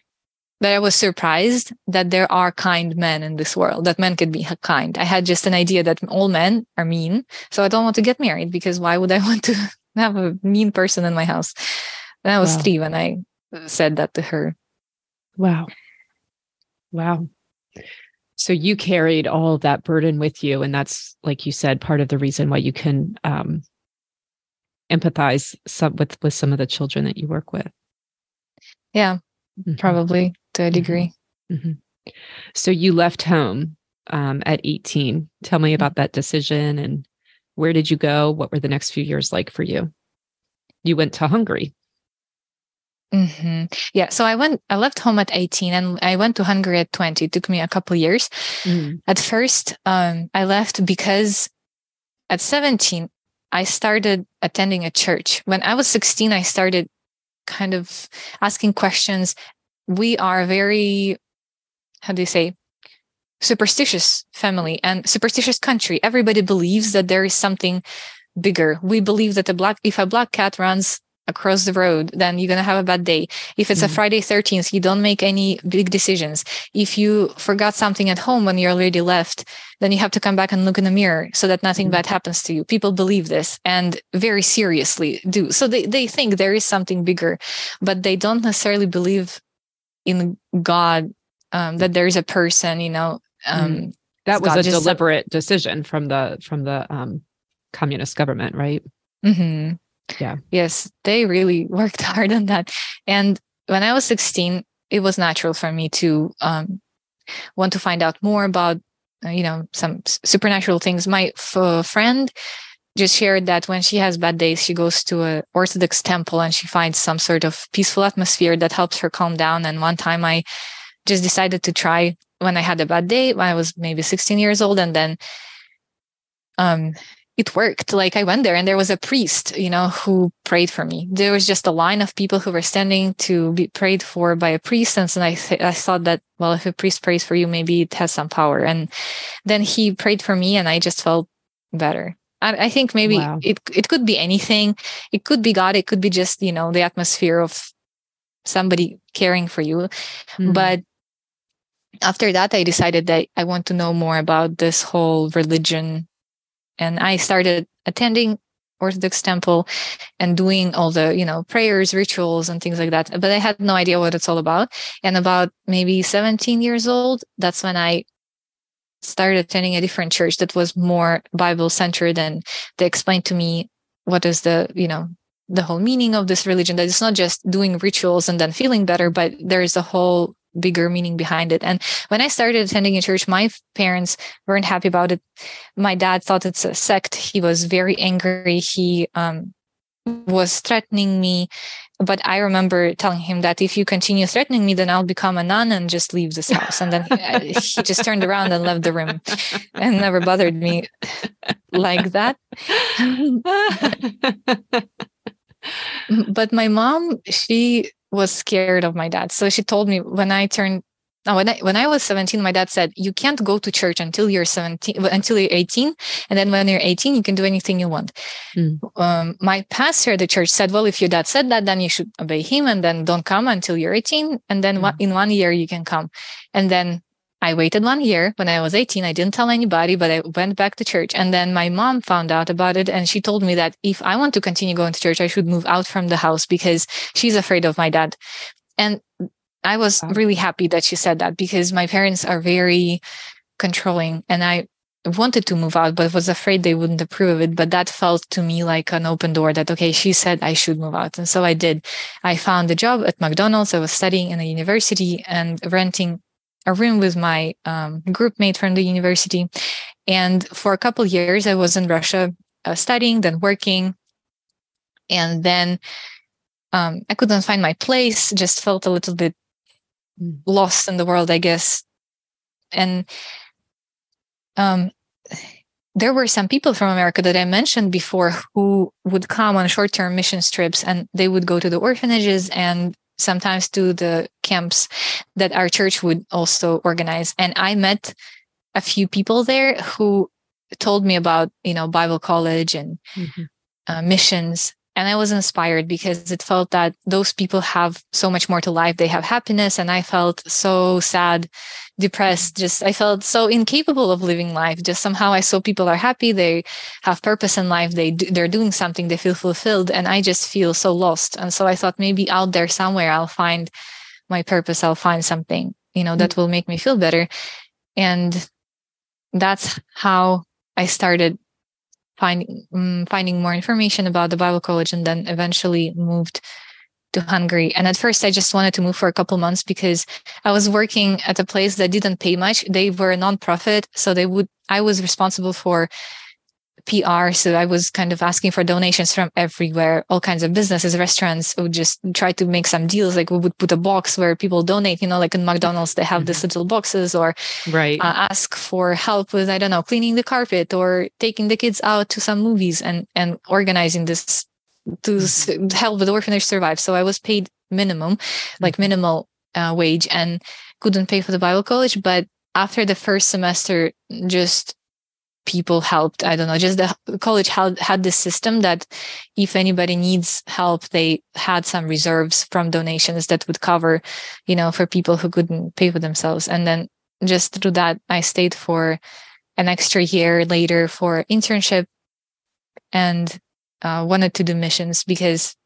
B: that I was surprised that there are kind men in this world, that men could be kind. I had just an idea that all men are mean. So I don't want to get married because why would I [laughs] want to have a mean person in my house? And I was wow. three when I said that to her.
A: Wow. Wow. So you carried all of that burden with you. And that's, like you said, part of the reason why you can um, empathize some, with, with some of the children that you work with.
B: Yeah, mm-hmm. probably to a mm-hmm. degree. Mm-hmm.
A: So you left home um, at 18. Tell me about that decision and where did you go? What were the next few years like for you? You went to Hungary.
B: Mm-hmm. Yeah. So I went, I left home at 18 and I went to Hungary at 20. It took me a couple years. Mm. At first, um, I left because at 17, I started attending a church. When I was 16, I started kind of asking questions we are a very how do you say superstitious family and superstitious country. Everybody believes that there is something bigger. We believe that a black if a black cat runs across the road then you're going to have a bad day. If it's mm-hmm. a friday 13th you don't make any big decisions. If you forgot something at home when you already left then you have to come back and look in the mirror so that nothing mm-hmm. bad happens to you. People believe this and very seriously do. So they, they think there is something bigger but they don't necessarily believe in God, um, that there is a person, you know. Um, mm.
A: That was God a deliberate decision from the from the um, communist government, right?
B: Mm-hmm.
A: Yeah.
B: Yes, they really [laughs] worked hard on that. And when I was 16, it was natural for me to um, want to find out more about, uh, you know, some supernatural things. My f- friend just shared that when she has bad days, she goes to a Orthodox temple and she finds some sort of peaceful atmosphere that helps her calm down. And one time I just decided to try when I had a bad day when I was maybe 16 years old. And then um, it worked. Like I went there and there was a priest, you know, who prayed for me. There was just a line of people who were standing to be prayed for by a priest. And so I, th- I thought that, well, if a priest prays for you, maybe it has some power. And then he prayed for me and I just felt better. I, I think maybe wow. it, it could be anything. It could be God. It could be just, you know, the atmosphere of somebody caring for you. Mm-hmm. But after that, I decided that I want to know more about this whole religion and I started attending Orthodox temple and doing all the, you know, prayers, rituals, and things like that. But I had no idea what it's all about. And about maybe 17 years old, that's when I started attending a different church that was more Bible centered. And they explained to me what is the, you know, the whole meaning of this religion that it's not just doing rituals and then feeling better, but there's a whole bigger meaning behind it. And when I started attending a church, my parents weren't happy about it. My dad thought it's a sect. He was very angry. He um, was threatening me. But I remember telling him that if you continue threatening me, then I'll become a nun and just leave this house. And then he, he just turned around and left the room and never bothered me like that. [laughs] but my mom, she was scared of my dad. So she told me when I turned now, when I when I was 17, my dad said, you can't go to church until you're 17, until you're 18. And then when you're 18, you can do anything you want. Mm. Um, my pastor at the church said, well, if your dad said that, then you should obey him and then don't come until you're 18. And then mm. in one year you can come. And then I waited one year when I was 18. I didn't tell anybody, but I went back to church. And then my mom found out about it. And she told me that if I want to continue going to church, I should move out from the house because she's afraid of my dad. And I was really happy that she said that because my parents are very controlling and I wanted to move out, but was afraid they wouldn't approve of it. But that felt to me like an open door that, okay, she said I should move out. And so I did. I found a job at McDonald's. I was studying in a university and renting a room with my um, group mate from the university. And for a couple years, I was in Russia uh, studying, then working. And then um, I couldn't find my place, just felt a little bit. Lost in the world, I guess. And um, there were some people from America that I mentioned before who would come on short term mission trips and they would go to the orphanages and sometimes to the camps that our church would also organize. And I met a few people there who told me about, you know, Bible college and mm-hmm. uh, missions. And I was inspired because it felt that those people have so much more to life. They have happiness. And I felt so sad depressed. Just i felt so incapable of living life. Just somehow i saw people are happy. They have purpose in life. They do, they're doing something. They feel fulfilled and i just feel so lost. And so i thought maybe out there somewhere i'll find my purpose. I'll find something you know that mm. will make me feel better. And that's how i started finding um, finding more information about the bible college and then eventually moved to Hungary. And at first, I just wanted to move for a couple months because I was working at a place that didn't pay much. They were a nonprofit, so they would. I was responsible for PR, so I was kind of asking for donations from everywhere. All kinds of businesses, restaurants would just try to make some deals. Like we would put a box where people donate. You know, like in McDonald's, they have mm-hmm. these little boxes, or
A: right
B: uh, ask for help with I don't know cleaning the carpet or taking the kids out to some movies and and organizing this to mm-hmm. help the orphanage survive. So I was paid minimum, like mm-hmm. minimal uh, wage, and couldn't pay for the Bible college. But after the first semester, just people helped. I don't know, just the college had had this system that if anybody needs help, they had some reserves from donations that would cover, you know, for people who couldn't pay for themselves. And then just through that, I stayed for an extra year later for internship and uh, wanted to do missions because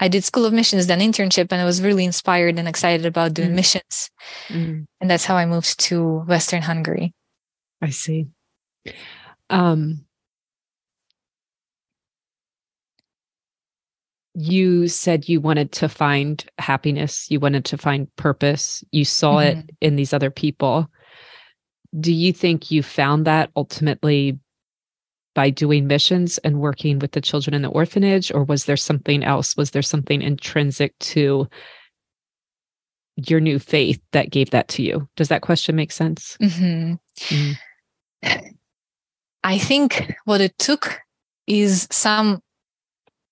B: I did School of Missions, then internship, and I was really inspired and excited about doing mm. missions. Mm. And that's how I moved to Western Hungary.
A: I see. Um, you said you wanted to find happiness, you wanted to find purpose, you saw mm-hmm. it in these other people. Do you think you found that ultimately by doing missions and working with the children in the orphanage, or was there something else? Was there something intrinsic to your new faith that gave that to you? Does that question make sense? Mm-hmm.
B: Mm-hmm. [sighs] [sighs] I think what it took is some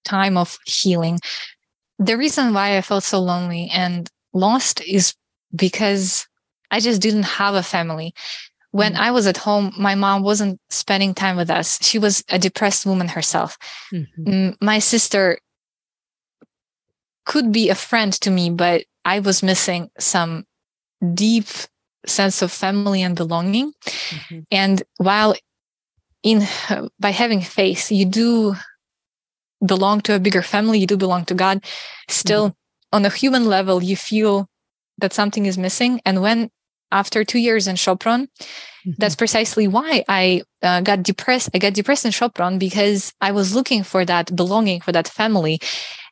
B: time of healing. The reason why I felt so lonely and lost is because I just didn't have a family. When mm-hmm. I was at home, my mom wasn't spending time with us. She was a depressed woman herself. Mm-hmm. My sister could be a friend to me, but I was missing some deep sense of family and belonging. Mm-hmm. And while in by having faith, you do belong to a bigger family, you do belong to God, still mm-hmm. on a human level, you feel that something is missing. And when after two years in Sopron, mm-hmm. that's precisely why I uh, got depressed. I got depressed in Sopron because I was looking for that belonging, for that family.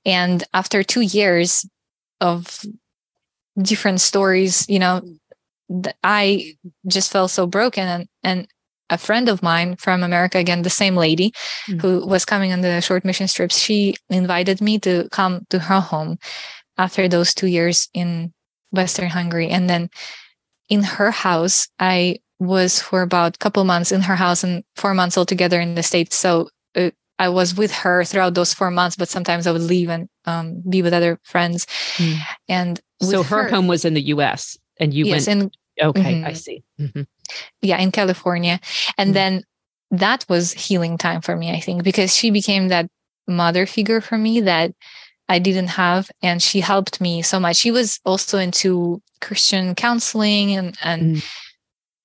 B: And after two years of different stories, you know, I just felt so broken and, and a friend of mine from America, again, the same lady mm-hmm. who was coming on the short mission trips, she invited me to come to her home after those two years in Western Hungary. And then in her house, I was for about a couple months in her house and four months altogether in the States. So uh, I was with her throughout those four months, but sometimes I would leave and um, be with other friends. Mm. And
A: so her, her, home was in the US and you yes, went. In, okay, mm-hmm. I see. Mm-hmm.
B: Yeah in california. And mm. then that was healing time for me i think because she became that mother figure for me that i didn't have and she helped me so much. She was also into christian counseling and and mm.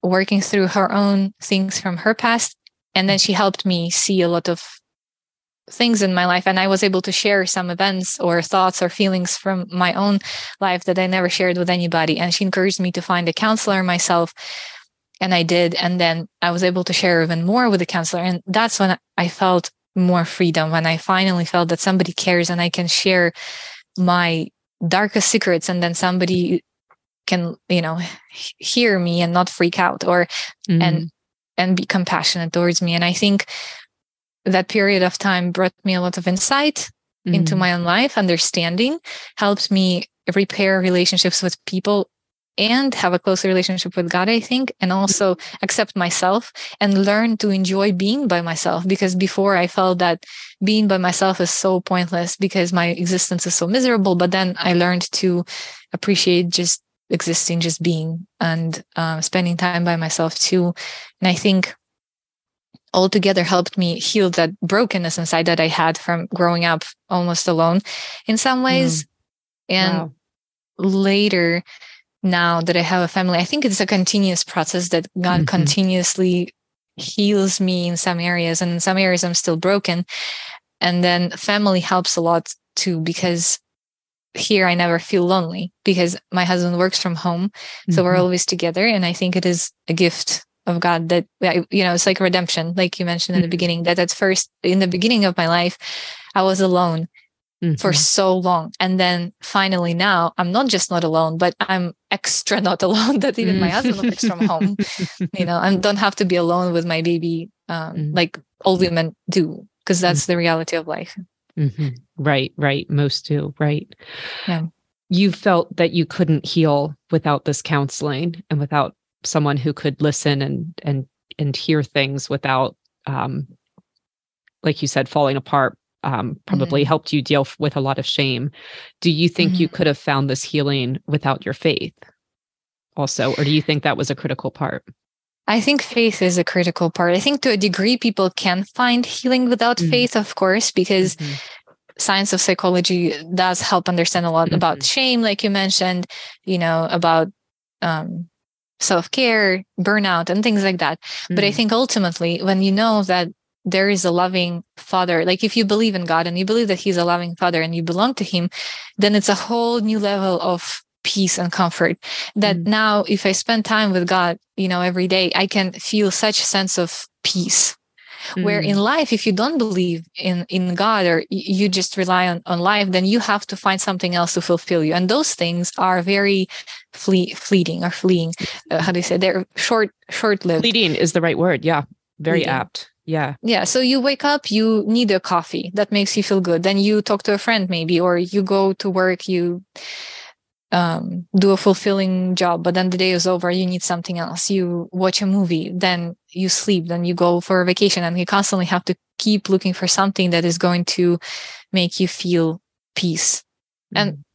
B: working through her own things from her past and then she helped me see a lot of things in my life and i was able to share some events or thoughts or feelings from my own life that i never shared with anybody and she encouraged me to find a counselor myself and I did. And then I was able to share even more with the counselor. And that's when I felt more freedom, when I finally felt that somebody cares and I can share my darkest secrets and then somebody can, you know, hear me and not freak out or, mm-hmm. and, and be compassionate towards me. And I think that period of time brought me a lot of insight mm-hmm. into my own life, understanding, helped me repair relationships with people and have a closer relationship with God, I think, and also accept myself and learn to enjoy being by myself. Because before I felt that being by myself is so pointless because my existence is so miserable. But then I learned to appreciate just existing, just being, and uh, spending time by myself too. And I think altogether helped me heal that brokenness inside that I had from growing up almost alone in some ways. Mm. And wow. later, now that I have a family, I think it's a continuous process that God mm-hmm. continuously heals me in some areas, and in some areas I'm still broken. And then family helps a lot too, because here I never feel lonely because my husband works from home. So mm-hmm. we're always together. And I think it is a gift of God that, you know, it's like redemption, like you mentioned in the mm-hmm. beginning, that at first, in the beginning of my life, I was alone mm-hmm. for so long. And then finally now I'm not just not alone, but I'm extra not [laughs] alone that even my husband works from home. You know, I don't have to be alone with my baby um, mm-hmm. like all women do, because that's mm-hmm. the reality of life.
A: Mm-hmm. Right, right. Most do, right. Yeah. You felt that you couldn't heal without this counseling and without someone who could listen and and and hear things without um like you said falling apart um, probably mm-hmm. helped you deal f- with a lot of shame. Do you think mm-hmm. you could have found this healing without your faith also? Or do you think that was a critical part?
B: I think faith is a critical part. I think to a degree, people can find healing without mm-hmm. faith, of course, because mm-hmm. science of psychology does help understand a lot about mm-hmm. shame, like you mentioned, you know, about um, self care, burnout, and things like that. But I mm. think ultimately, when you know that there is a loving father like if you believe in god and you believe that he's a loving father and you belong to him then it's a whole new level of peace and comfort that mm. now if i spend time with god you know every day i can feel such a sense of peace mm. where in life if you don't believe in in god or you just rely on, on life then you have to find something else to fulfill you and those things are very flee, fleeting or fleeing uh, how do you say they're short short lived
A: fleeting is the right word yeah very fleeting. apt yeah
B: yeah so you wake up you need a coffee that makes you feel good then you talk to a friend maybe or you go to work you um, do a fulfilling job, but then the day is over, you need something else. You watch a movie, then you sleep, then you go for a vacation, and you constantly have to keep looking for something that is going to make you feel peace. Mm-hmm. And,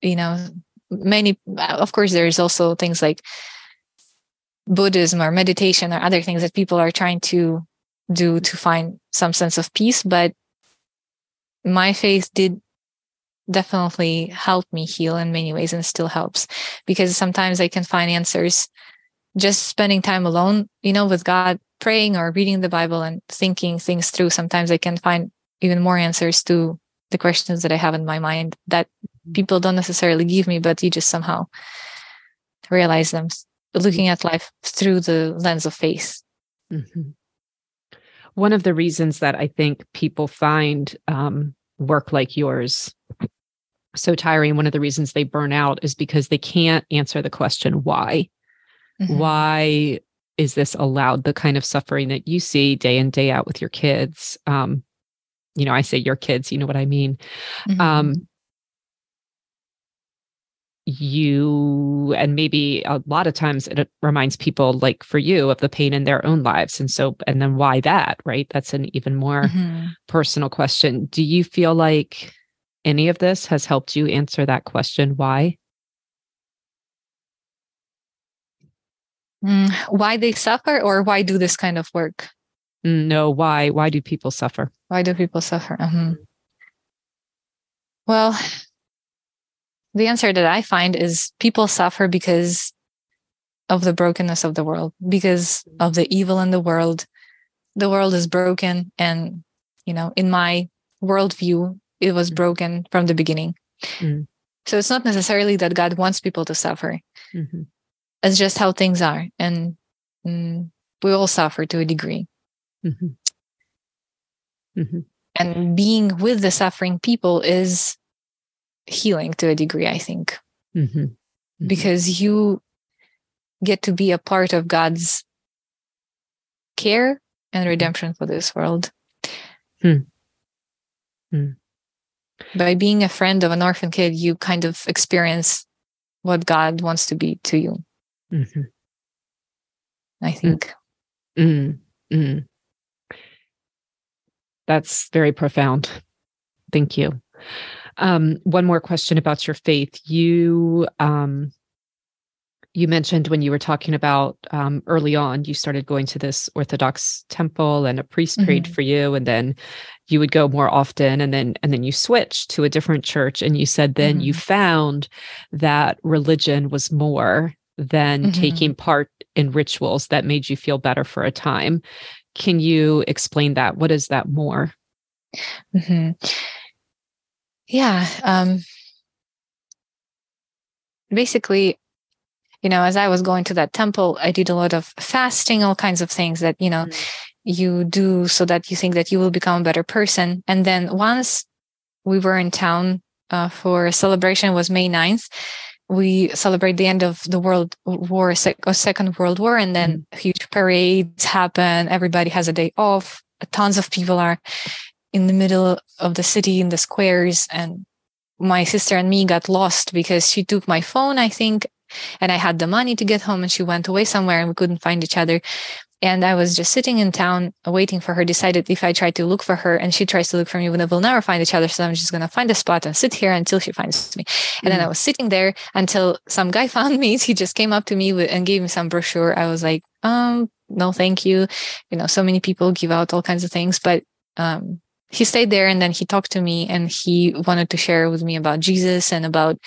B: you know, many, uh, of course, there's also things like Buddhism or meditation or other things that people are trying to do to find some sense of peace. But my faith did definitely help me heal in many ways and still helps because sometimes I can find answers just spending time alone, you know, with God, praying or reading the Bible and thinking things through. Sometimes I can find even more answers to the questions that I have in my mind that. People don't necessarily give me, but you just somehow realize them looking at life through the lens of faith. Mm-hmm.
A: One of the reasons that I think people find um, work like yours so tiring. One of the reasons they burn out is because they can't answer the question why. Mm-hmm. Why is this allowed? The kind of suffering that you see day in, day out with your kids. Um, you know, I say your kids, you know what I mean. Mm-hmm. Um, you and maybe a lot of times it reminds people like for you of the pain in their own lives and so and then why that right? That's an even more mm-hmm. personal question. Do you feel like any of this has helped you answer that question why?
B: Mm, why they suffer or why do this kind of work?
A: No why why do people suffer?
B: Why do people suffer? Mm-hmm. well the answer that i find is people suffer because of the brokenness of the world because of the evil in the world the world is broken and you know in my worldview it was mm. broken from the beginning. Mm. So it's not necessarily that God wants people to suffer. Mm-hmm. It's just how things are. And mm, we all suffer to a degree. Mm-hmm. Mm-hmm. And being with the suffering people is healing to a degree, I think. Mm-hmm. Mm-hmm. Because you get to be a part of God's care and mm-hmm. redemption for this world. Hmm. Hmm by being a friend of an orphan kid, you kind of experience what God wants to be to you. Mm-hmm. I think. Mm-hmm. Mm-hmm.
A: That's very profound. Thank you. Um, one more question about your faith. You um, you mentioned when you were talking about um, early on, you started going to this Orthodox temple, and a priest mm-hmm. prayed for you, and then you would go more often, and then and then you switched to a different church, and you said then mm-hmm. you found that religion was more than mm-hmm. taking part in rituals that made you feel better for a time. Can you explain that? What is that more?
B: Mm-hmm. Yeah. Um, basically, you know, as I was going to that temple, I did a lot of fasting, all kinds of things that, you know, mm. you do so that you think that you will become a better person. And then once we were in town uh, for a celebration, was May 9th. We celebrate the end of the World War, sec- Second World War, and then mm. huge parades happen. Everybody has a day off. Tons of people are in the middle of the city in the squares and my sister and me got lost because she took my phone, I think, and I had the money to get home and she went away somewhere and we couldn't find each other. And I was just sitting in town waiting for her, decided if I try to look for her and she tries to look for me, we'll never find each other. So I'm just going to find a spot and sit here until she finds me. And mm-hmm. then I mm. was sitting there until some guy [laughs] found me. He just came up to me and gave me some brochure. I was like, um, no, thank you. You know, so many people give out all kinds of things, but, um, he stayed there and then he talked to me and he wanted to share with me about Jesus and about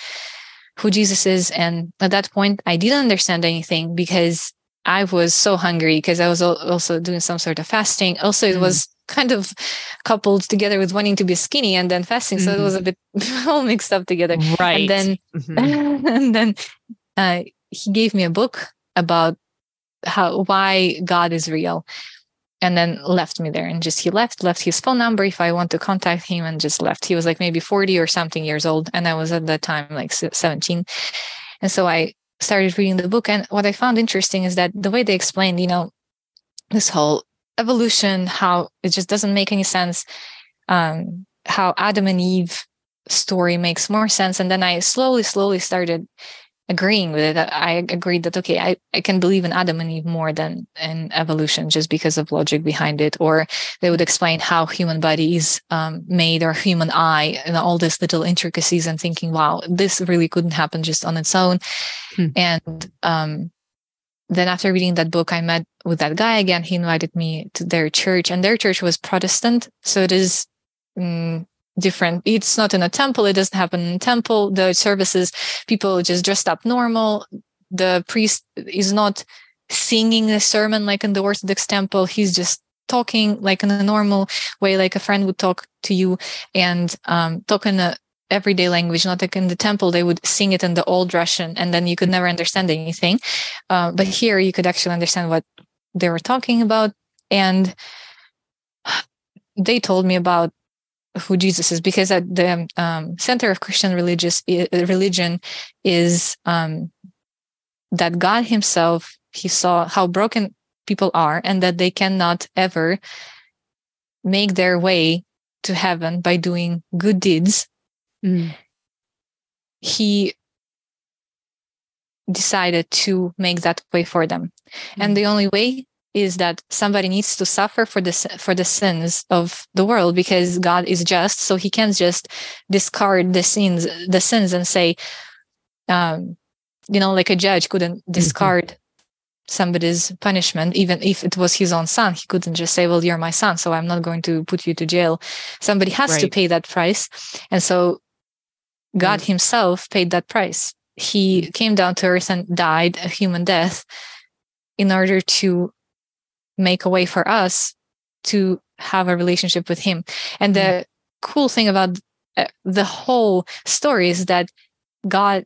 B: who Jesus is. And at that point, I didn't understand anything because I was so hungry because I was also doing some sort of fasting. Also, it mm. was kind of coupled together with wanting to be skinny and then fasting. So mm. it was a mm-hmm. bit [laughs] all mixed up together.
A: Right.
B: And then, mm-hmm. [laughs] and then uh, he gave me a book about how why God is real. And then left me there. And just he left left his phone number if i want to contact him and just left. He was like maybe 40 or something years old and i was at that time like 17 and so i started reading the book and what i found interesting is that the way they explained you know this whole evolution how it just doesn't make any sense um how adam and eve story makes more sense. And then i slowly slowly started agreeing with it. I agreed that okay, I, I can believe in Adam and Eve more than in evolution just because of logic behind it. Or they would explain how human body is um, made or human eye and all these little intricacies and thinking, wow, this really couldn't happen just on its own. Hmm. And um, then after reading that book, I met with that guy again. He invited me to their church, and their church was Protestant, so it is mm, different. It's not in a temple. It doesn't happen in temple. The services, people just dressed up normal. The priest is not singing a sermon like in the Orthodox temple. He's just talking like in a normal way, like a friend would talk to you and um, talk in a everyday language, not like in the temple, they would sing it in the old Russian and then you could never understand anything. Uh, but here you could actually understand what they were talking about. And they told me about who Jesus is because at the um, center of Christian religious religion is um, that God Himself He saw how broken people are and that they cannot ever make their way to heaven by doing good deeds. Mm. He decided to make that way for them, mm. and the only way is that somebody needs to suffer for the for the sins of the world because God is just, so He can't just discard the sins the sins and say, um, you know, like a judge couldn't mm-hmm. discard mm-hmm. somebody's punishment, even if it was his own son. He couldn't just say, "Well, you're my son, so I'm not going to put you to jail." Somebody has right. to pay that price, and so God mm Himself paid that price. He mm. came down to earth and died a human death in order to make a way for us to have a relationship with him. And the mm-hmm. cool thing about uh, the whole story is that god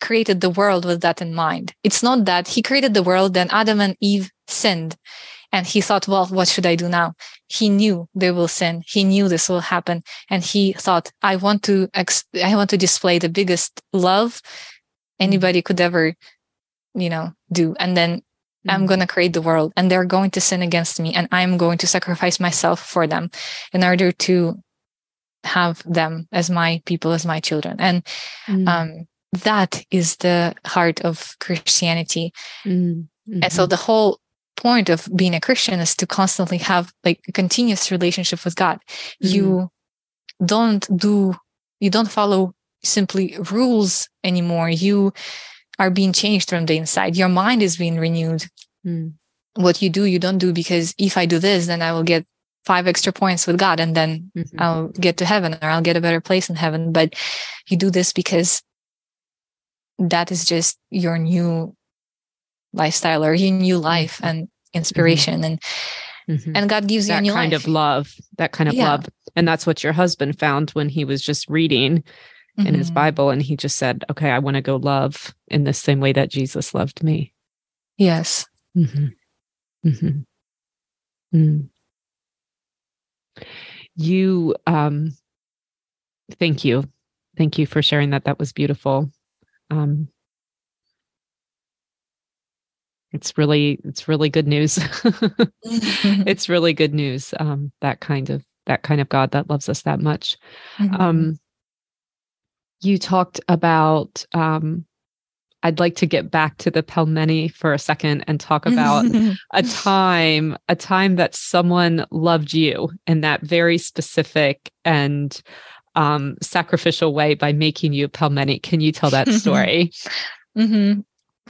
B: created the world with that in mind. It's not that he created the world then adam and eve sinned and he thought well what should i do now? He knew they will sin. He knew this will happen and he thought i want to ex- i want to display the biggest love mm-hmm. anybody could ever you know do. And then Mm-hmm. I'm going to create the world and they're going to sin against me and I'm going to sacrifice myself for them in order to have them as my people, as my children. And mm-hmm. um, that is the heart of Christianity. Mm-hmm. And so the whole point of being a Christian is to constantly have like a continuous relationship with God. You mm-hmm. don't do, you don't follow simply rules anymore. You are being changed from the inside. Your mind is being renewed. Mm. What you do, you don't do because if I do this, then I will get five extra points with God and then mm-hmm. I'll get to heaven or I'll get a better place in heaven. But you do this because that is just your new lifestyle or your new life mm-hmm. and inspiration mm-hmm. and Mm-hmm. and God gives
A: that
B: you a new
A: kind
B: life.
A: of love, that kind of yeah. love. And that's what your husband found when he was just reading mm-hmm. in his mm-hmm. Bible. And he just said, okay, I want to go love in the same way that Jesus loved me.
B: Yes. Mm-hmm.
A: Mm-hmm. Mm. You, um, thank you. Thank you for sharing that. That was beautiful. Um, it's really it's really good news [laughs] it's really good news um that kind of that kind of god that loves us that much mm-hmm. um you talked about um, I'd like to get back to the pelmeni for a second and talk about [laughs] a time, a time that someone loved you in that very specific and um, sacrificial way by making you pelmeni. Can you tell that story? [laughs]
B: mm-hmm.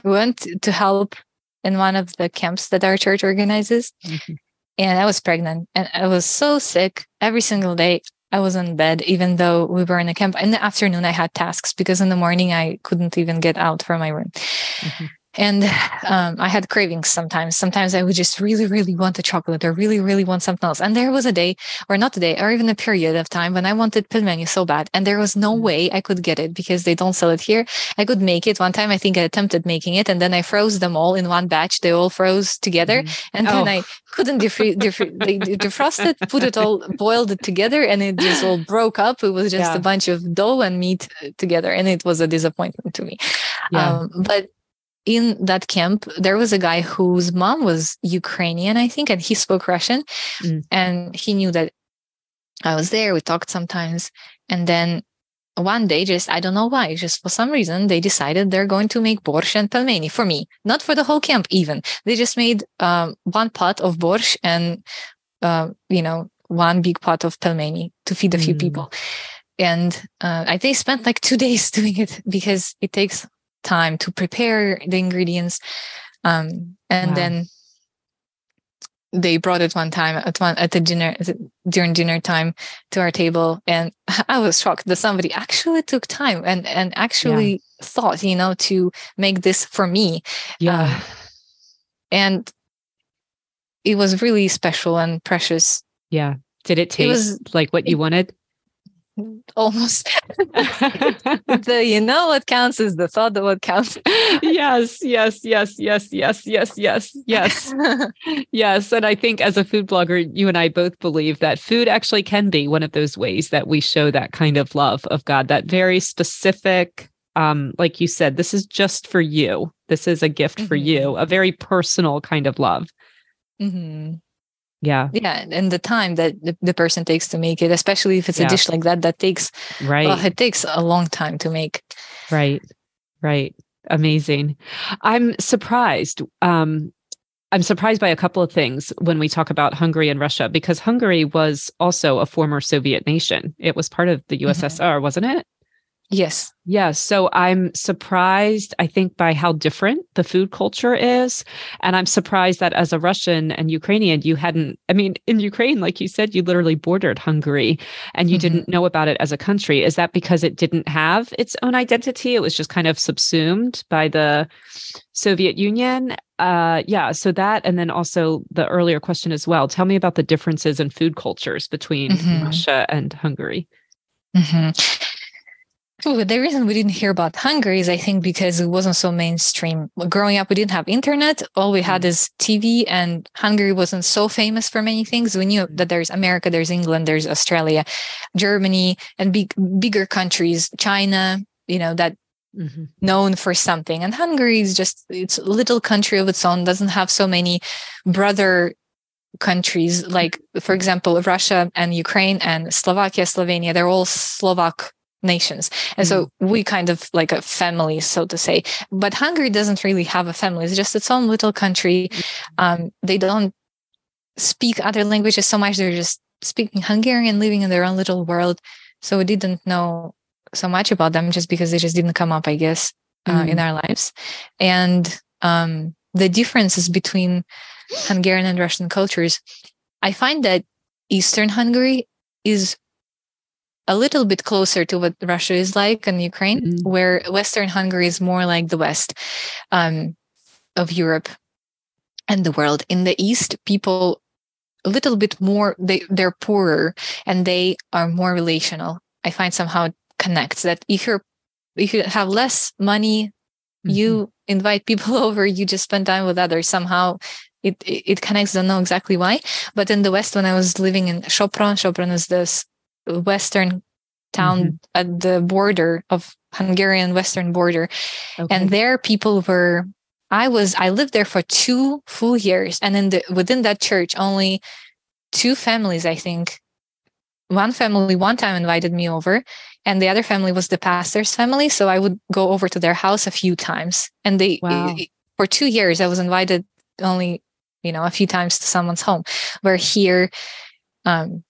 B: We went to help in one of the camps that our church organizes. Mm-hmm. And I was pregnant and I was so sick every single day. I was in bed, even though we were in a camp. In the afternoon, I had tasks because in the morning I couldn't even get out from my room. Mm-hmm. And um, I had cravings sometimes. Sometimes I would just really, really want a chocolate or really, really want something else. And there was a day, or not a day, or even a period of time when I wanted pelmeni so bad, and there was no mm. way I could get it because they don't sell it here. I could make it one time. I think I attempted making it, and then I froze them all in one batch. They all froze together, mm. and oh. then I couldn't defre- defre- defrost it, put it all, boiled it together, and it just all broke up. It was [laughs] just yeah. a bunch of dough and meat together, and it was a disappointment to me. Yeah. Um, but in that camp, there was a guy whose mom was Ukrainian, I think, and he spoke Russian. Mm. And he knew that I was there. We talked sometimes. And then one day, just I don't know why, just for some reason, they decided they're going to make borscht and pelmeni for me, not for the whole camp, even. They just made um, one pot of borscht and, uh, you know, one big pot of pelmeni to feed a few mm. people. And uh, I they spent like two [laughs] days doing it because it takes time to prepare the ingredients. Um, and wow. then they brought it one time at one at the dinner during dinner time to our table and [laughs] i was shocked that somebody actually took time and and actually yeah. thought you know to make this for me
A: yeah um,
B: and it was really special and precious
A: yeah did it taste it was, like what you wanted [laughs]
B: almost. The you know what counts is the thought that what counts.
A: Yes yes yes yes yes yes yes yes. [laughs] Yes and i think as a food blogger you and i both believe that food actually can be one of those ways that we show that kind of love of god that very specific um like you said this is just for you. This is a gift mm-hmm. for you a very personal kind of love.
B: Mm-hmm
A: yeah.
B: Yeah and the time that the, the person takes to make it especially if it's yeah. a dish like that that takes
A: right. well,
B: it takes a long time to make.
A: Right. Right. Amazing. I'm surprised um i'm surprised by a couple of things when we talk about hungary and russia because hungary was also a former soviet nation. It was part of the ussr mm-hmm. wasn't it
B: Yes.
A: Yes. So I'm surprised, I think, by how different the food culture is. And I'm surprised that as a Russian and Ukrainian, you hadn't, I mean, in Ukraine, like you said, you literally bordered Hungary and you mm-hmm. didn't know about it as a country. Is that because it didn't have its own identity? It was just kind of subsumed by the Soviet Union? Uh, yeah. So that, and then also the earlier question as well. Tell me about the differences in food cultures between mm-hmm. Russia and Hungary.
B: Mm-hmm. The reason we didn't hear about Hungary is, I think, because it wasn't so mainstream. Growing up, we didn't have internet. All we had mm. is TV, and Hungary wasn't so famous for many things. We knew that there's America, there's England, there's Australia, Germany, and big, bigger countries, China, you know, that mm-hmm. known for something. And Hungary is just, it's a little country of its own, doesn't have so many brother countries like for example russia and ukraine and slovakia slovenia they're all slovak nations. And so mm-hmm. we kind of like a family, so to say. But Hungary doesn't really have a family. It's just its own little country. Mm-hmm. Um, they don't speak other languages so much. They're just speaking Hungarian, living in their own little world. So we didn't know so much about them just because they just didn't come up, I guess, uh, mm. in our lives. And um, the differences between Hungarian and Russian cultures, I find that Eastern Hungary is a little bit closer to what Russia is like and Ukraine, mm-hmm. where Western Hungary is more like the West um, of Europe and the world. In the East, people a little bit more they they're poorer and they are more relational. I find somehow connects that if you're if you have less money, mm-hmm. you invite people [laughs] over, you just spend time with others. Somehow it, it, it connects. Don't know exactly why, but in the West, when I was living in Sopron, Sopron is this western town mm-hmm. at the border of Hungarian western border. Okay. And there people were I was I lived there for two full years and in the within that church only two families I think one family one time invited me over and the other family was the pastor's family so I would go over to their house a few times and they wow. for 2 years I was invited only you know a few times to someone's home where here um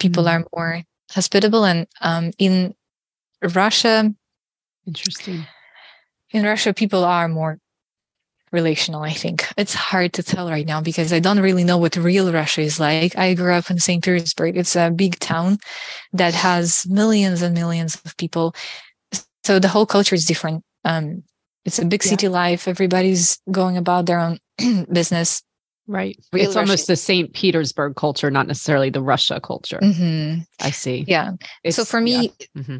B: people mm. are more hospitable and um, in russia
A: interesting.
B: in russia people are more relational i think. It's hard to tell right now because i don't really know what real russia is like. I grew up in st petersburg. It's a big town that has millions and millions of people. So the whole culture is different. Um, it's a big city yeah. life. Everybody's going about their own [clears throat] business
A: right Real it's Russia. almost the st petersburg culture not necessarily the russia culture mm-hmm. i see
B: yeah it's, so for me yeah. Mm-hmm.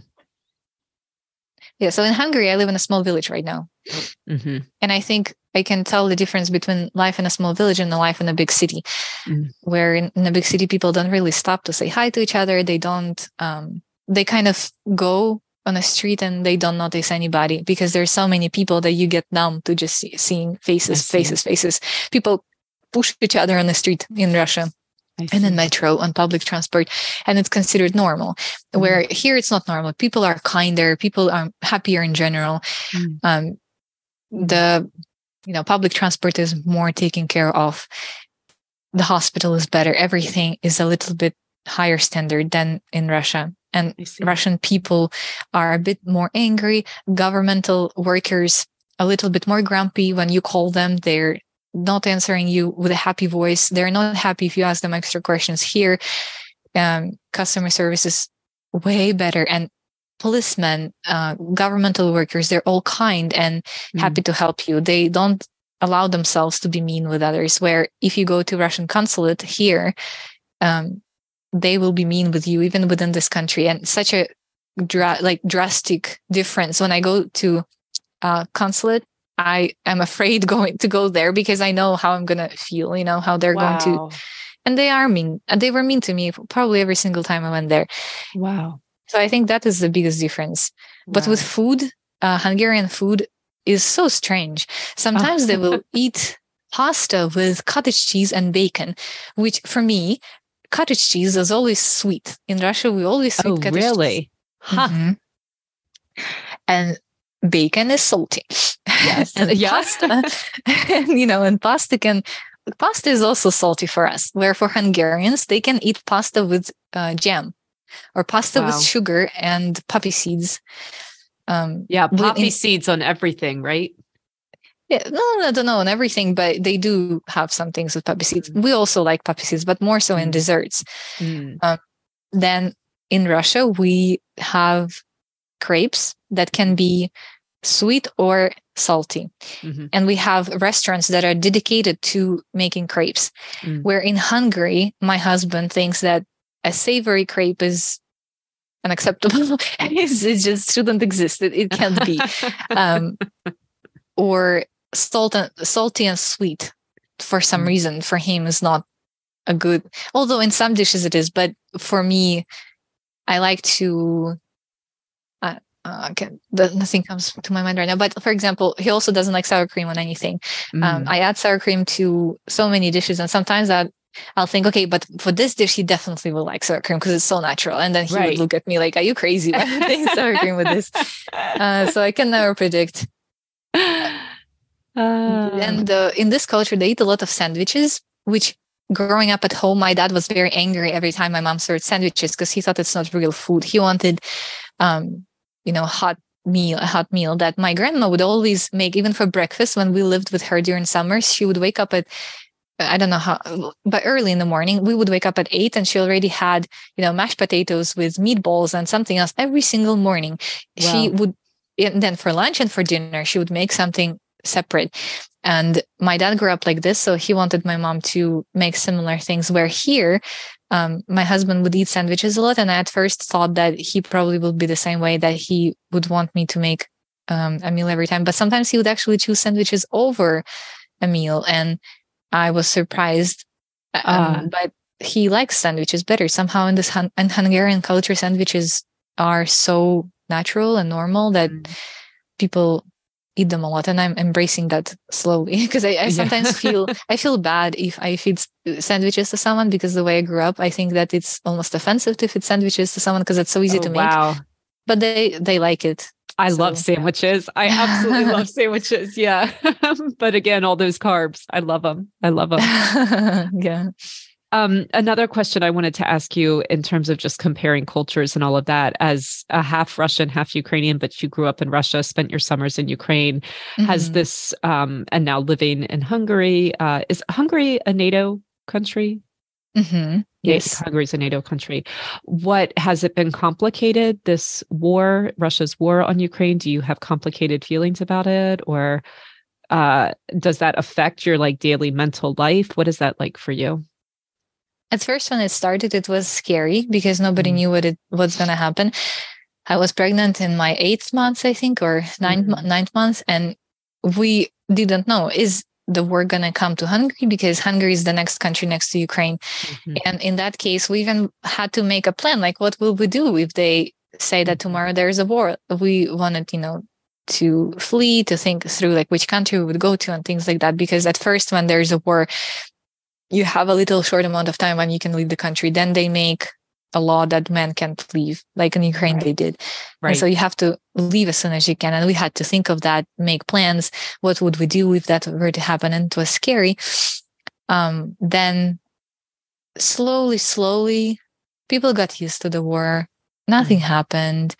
B: yeah. so in hungary i live in a small village right now mm-hmm. and i think i can tell the difference between life in a small village and the life in a big city mm. where in, in, a big city people don't really stop to say hi to each other they don't um, they kind of go on a street and they don't notice anybody because there's so many people that you get numb to just see, seeing faces, faces, faces. People push each other on the street in Russia and then metro on public transport. And it's considered normal. Mm. where here it's not normal. People are kinder. People are happier in general. Mm. um, the you know public transport is more taken care of. The hospital is better. Everything is a little bit higher standard than in russia. And Russian people are a bit more angry. Governmental workers a little bit more grumpy when you call them. They're not answering you with a happy voice. They're not happy if you ask them extra questions. Here, um, customer service is way better, and policemen, uh, governmental workers, they're all kind and mm. happy to help you. They don't allow themselves to be mean with others. Where if you go to Russian consulate here, um, they will be mean with you even within this country and such a dra- like drastic difference when i go to uh, consulate i am afraid [laughs] going to go there because i know how i'm gonna feel you know how they're wow. going to and they are mean and they were mean to me probably every single time i went there
A: wow
B: so i think that is the biggest difference wow. but with food uh, hungarian food is so strange sometimes they will [laughs] eat pasta with cottage cheese and bacon which for me cottage cheese is always sweet. In Russia, we always sweet
A: oh,
B: cottage
A: really?
B: cheese. Huh. Mm-hmm. And bacon is salty.
A: Yes. [laughs]
B: and pasta, and, [laughs] you know, and pasta can pasta is also salty for us. Where for Hungarians, they can eat pasta with uh, jam or pasta wow. with sugar and poppy seeds.
A: Um, yeah, poppy in, seeds on everything, right?
B: Yeah, no, I don't know on everything, but they do have some things with poppy seeds. Mm. We also like poppy seeds, but more so mm. in desserts. Mm. Um, then in Russia, we have crepes that can be sweet or salty. Mm-hmm. And we have restaurants that are dedicated to making crepes. Mm. Where in Hungary, my husband thinks that a savory crepe is unacceptable. [laughs] [laughs] it just shouldn't exist. It, it can't be. [laughs] um, or salt and salty and sweet for some mm. reason for him is not a good although in some dishes it is but for me i like to uh, okay, nothing comes to my mind right now. But for example, he also doesn't like sour cream on anything. Um, mm. Um, I add sour cream to so many dishes, and sometimes that I'll think, okay, but for this dish, he definitely will like sour cream because it's so natural. And then he right. would look at me like, "Are you crazy? Why sour cream with this?" [laughs] Uh, so I can never predict. Uh, and uh, in this culture, they eat a lot of sandwiches, which growing up at home, my dad was very angry every time my mom served sandwiches because he thought it's not real food. He wanted, um, you know, hot meal, a hot meal that my grandma would always make, even for breakfast when we lived with her during summers. She would wake up at I don't know how, but early in the morning, we would wake up at eight and she already had, you know, mashed potatoes with meatballs and something else every single morning. Wow. She would, and then for lunch and for dinner, she would make something separate. And my dad grew up like this. So he wanted my mom to make similar things. Where here, um, my husband would eat sandwiches a lot. And I at first thought that he probably would be the same way that he would want me to make um, a meal every time. But sometimes he would actually choose sandwiches over a meal. And I was surprised. Um, uh. But he likes sandwiches better. Somehow in this in Hungarian culture, sandwiches are so natural and normal that mm. people eat them a lot and i'm embracing that slowly [laughs] because I, I, sometimes yeah. feel [laughs] i feel bad if i feed sandwiches to someone because the way i grew up i think that it's almost offensive to feed sandwiches to someone because it's so easy oh, to make wow but they they like it
A: I so, love sandwiches. Yeah. I absolutely love [laughs] sandwiches. Yeah. but again, all those carbs, I love them. I love them.
B: yeah.
A: Um, another question I wanted to ask you in terms of just comparing cultures and all of that, as a half Russian, half Ukrainian, but you grew up in Russia, spent your summers in Ukraine, mm-hmm. has this, um, and now living in Hungary. Uh, is Hungary a NATO country?
B: Mm-hmm. Yes.
A: Hungary is a NATO country. What has it been complicated? This war, Russia's war on Ukraine. Do you have complicated feelings about it, or uh, does that affect your like daily mental life? What is that like for you?
B: At first, when it started, it was scary because nobody mm-hmm. knew what it was going to happen. I was pregnant in my eighth month, I think, or ninth mm-hmm. ninth month, and we didn't know is the war going to come to Hungary because Hungary is the next country next to Ukraine. Mm-hmm. And in that case, we even had to make a plan like, what will we do if they say that mm-hmm. tomorrow there's a war? We wanted, you know, to flee, to think through like which country we would go to and things like that. Because at first, when there's a war, you have a little short amount of time when you can leave the country. Then they make a law that men can't leave, like in Ukraine right. they did. Right. And so you have to leave as soon as you can. And we had to think of that, make plans. What would we do if that were to happen? And it was scary. Um, then slowly, slowly, people got used to the war. Nothing mm-hmm. happened.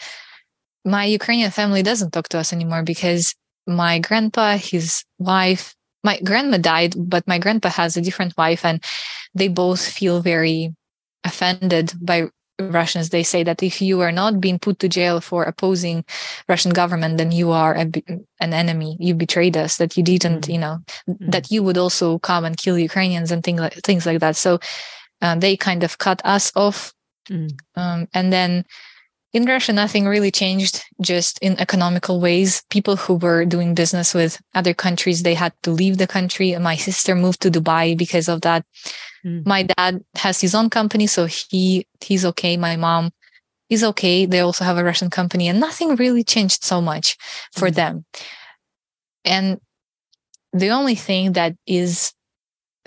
B: My Ukrainian family doesn't talk to us anymore because my grandpa, his wife, my grandma died, but my grandpa has a different wife, and they both feel very offended by Russians, they say that if you are not being put to jail for opposing Russian government, then you are a, an enemy. You betrayed us. That you didn't, mm-hmm. you know, mm-hmm. that you would also come and kill Ukrainians and things like things like that. So uh, they kind of cut us off, mm-hmm. um, and then in Russia, nothing really changed. Just in economical ways, people who were doing business with other countries they had to leave the country. My sister moved to Dubai because of that. Mm. My dad has his own company, so he he's okay. My mom is okay. They also have a Russian company, and nothing really changed so much for mm. them. And the only thing that is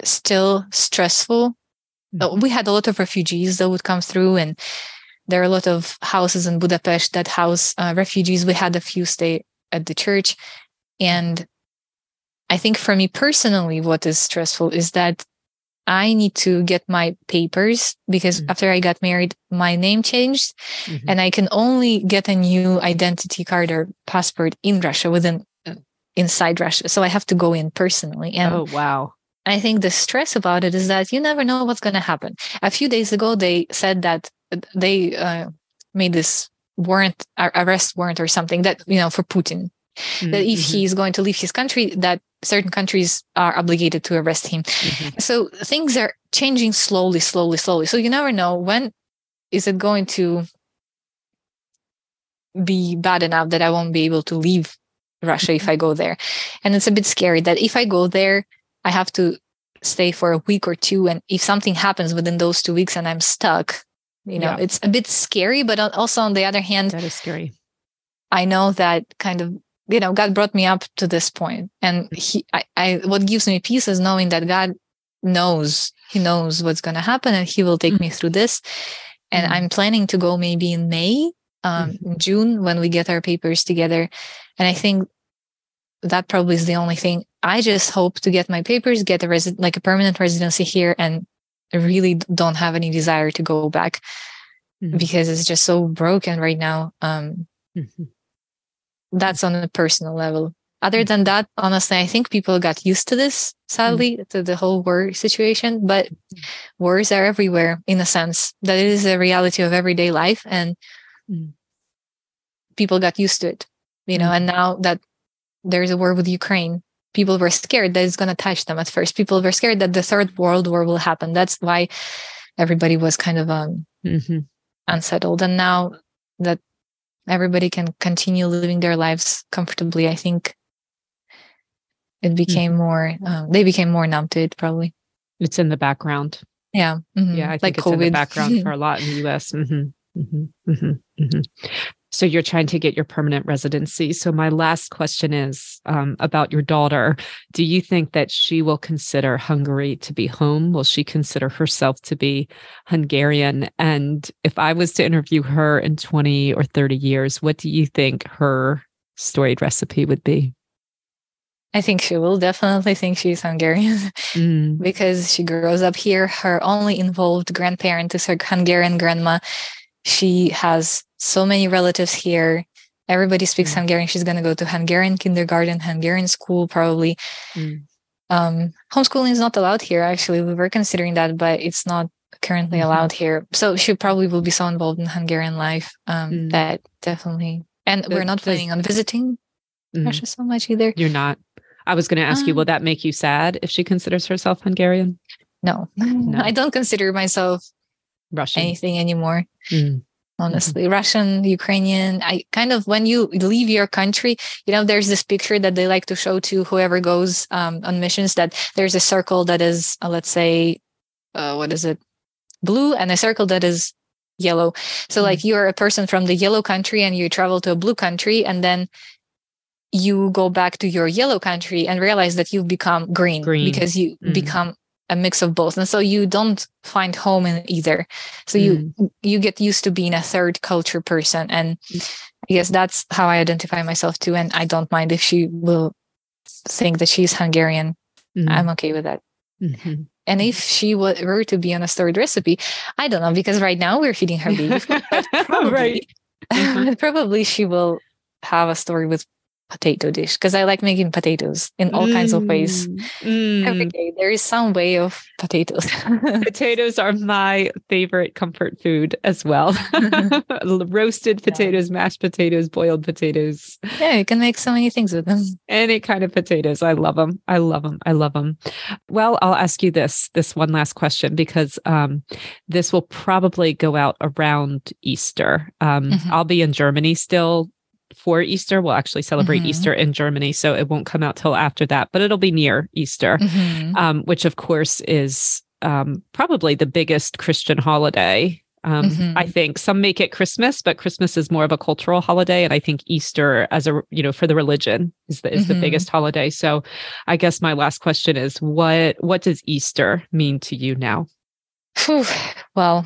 B: still stressful, mm. we had a lot of refugees that would come through, and there are a lot of houses in Budapest that house uh, refugees. We had a few stay at the church, and I think for me personally, what is stressful is that I need to get my papers because mm-hmm. after I got married, my name changed mm-hmm. and I can only get a new identity card or passport in Russia within uh, inside Russia. So I have to go in personally. And
A: oh, wow.
B: I think the stress about it is that you never know what's going to happen. A few days ago, they said that they uh, made this warrant, arrest warrant or something that, you know, for Putin. Mm-hmm. That if mm-hmm. he's going to leave his country, that certain countries are obligated to arrest him. Mm-hmm. So things are changing slowly, slowly, slowly. So you never know when is it going to be bad enough that I won't be able to leave Russia if I go there. And it's a bit scary that if I go there, I have to stay for a week or two. And if something happens within those two weeks and I'm stuck, you know, yeah. it's a bit scary, but also on the other hand,
A: that is scary.
B: I know that kind of you know god brought me up to this point and he I, I what gives me peace is knowing that god knows he knows what's going to happen and he will take mm-hmm. me through this and mm-hmm. i'm planning to go maybe in may um mm-hmm. june when we get our papers together and i think that probably is the only thing i just hope to get my papers get a resident like a permanent residency here and I really don't have any desire to go back mm-hmm. because it's just so broken right now um mm-hmm that's on a personal level. Other than that, honestly, I think people got used to this, sadly, mm. to the whole war situation. But wars are everywhere in a sense. That it is a reality of everyday life. And mm. people got used to it, you know, and now that there's a war with Ukraine, people were scared that it's going to touch them at first. People were scared that the third world war will happen. That's why everybody was kind of um, mm-hmm. unsettled. And now that everybody can continue living their lives comfortably i think it became mm-hmm. more um, they became more numb to it probably
A: it's in the background
B: yeah
A: mm-hmm. yeah i think like it's COVID. in the background for a [laughs] lot in the us So you're trying to get your permanent residency. So my last question is um, about your daughter. Do you think that she will consider Hungary to be home? Will she consider herself to be Hungarian? And if I was to interview her in 20 or 30 years, what do you think her storied recipe would be?
B: I think she will definitely think she's Hungarian mm. [laughs] because she grows up here. Her only involved grandparent is her Hungarian grandma. She has so many relatives here. Everybody speaks mm. Hungarian. She's going to go to Hungarian kindergarten, Hungarian school, probably. Mm. um, homeschooling is not allowed here. Actually, we were considering that, but it's not currently mm-hmm. allowed here. So she probably will be so involved in Hungarian life um, mm. that definitely. And we're not planning on visiting mm. Russia so much either.
A: You're not. I was going to ask you, will um, that make you sad if she considers herself Hungarian?
B: No, [laughs] no. I don't consider myself Russian anything anymore. Mm honestly mm-hmm. russian ukrainian i kind of when you leave your country you know there's this picture that they like to show to whoever goes um, on missions that there's a circle that is uh, let's say uh, what is it blue and a circle that is yellow so mm-hmm. like you're a person from the yellow country and you travel to a blue country and then you go back to your yellow country and realize that you've become green, green. because you mm-hmm. become a mix of both. And so you don't find home in either. So mm. you you get used to being a third culture person. And i guess that's how i identify myself too. And i don't mind if she will think that she's hungarian. Mm. i'm okay with that. Mm-hmm. and if she were to be on a storied recipe i don't know because right now we're feeding her beef. [laughs] Probably, right. Mm-hmm. [laughs] probably she will have a story with potato dish because I like making potatoes in all mm, kinds of ways. Mm. Every day there is some way of potatoes. [laughs]
A: potatoes are my favorite comfort food as well. [laughs] Roasted potatoes, yeah. mashed potatoes, boiled potatoes.
B: Yeah, you can make so many things with them.
A: Any kind of potatoes. I love them. I love them. I love them. Well, I'll ask you this this one last question because um, this will probably go out around Easter. Um, mm-hmm. I'll be in Germany still for Easter. We'll actually celebrate mm-hmm. Easter in Germany, so it won't come out till after that, but it'll be near Easter, mm-hmm. um, which of course is um, probably the biggest Christian holiday. Um, mm-hmm. I think some make it Christmas, but Christmas is more of a cultural holiday, and I think Easter, as a you know, for the religion, is the is the mm-hmm. biggest holiday. So, I guess my last question is what what does Easter mean to you now?
B: Whew. Well,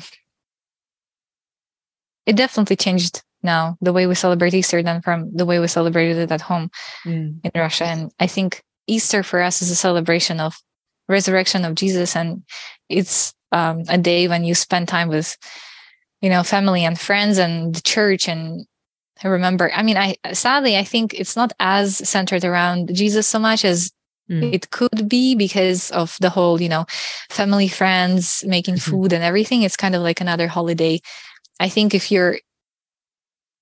B: it definitely changed now, the way we celebrate Easter than from the way we celebrated it at home mm. in Russia. And I think Easter for us is a celebration of resurrection of Jesus. And it's um, a day when you spend time with, you know, family and friends and the church and I remember, I mean, I sadly, I think it's not as centered around Jesus so much as Mm. It could be because of the whole, you know, family, friends, making mm-hmm. food and everything. It's kind of like another holiday. I think if you're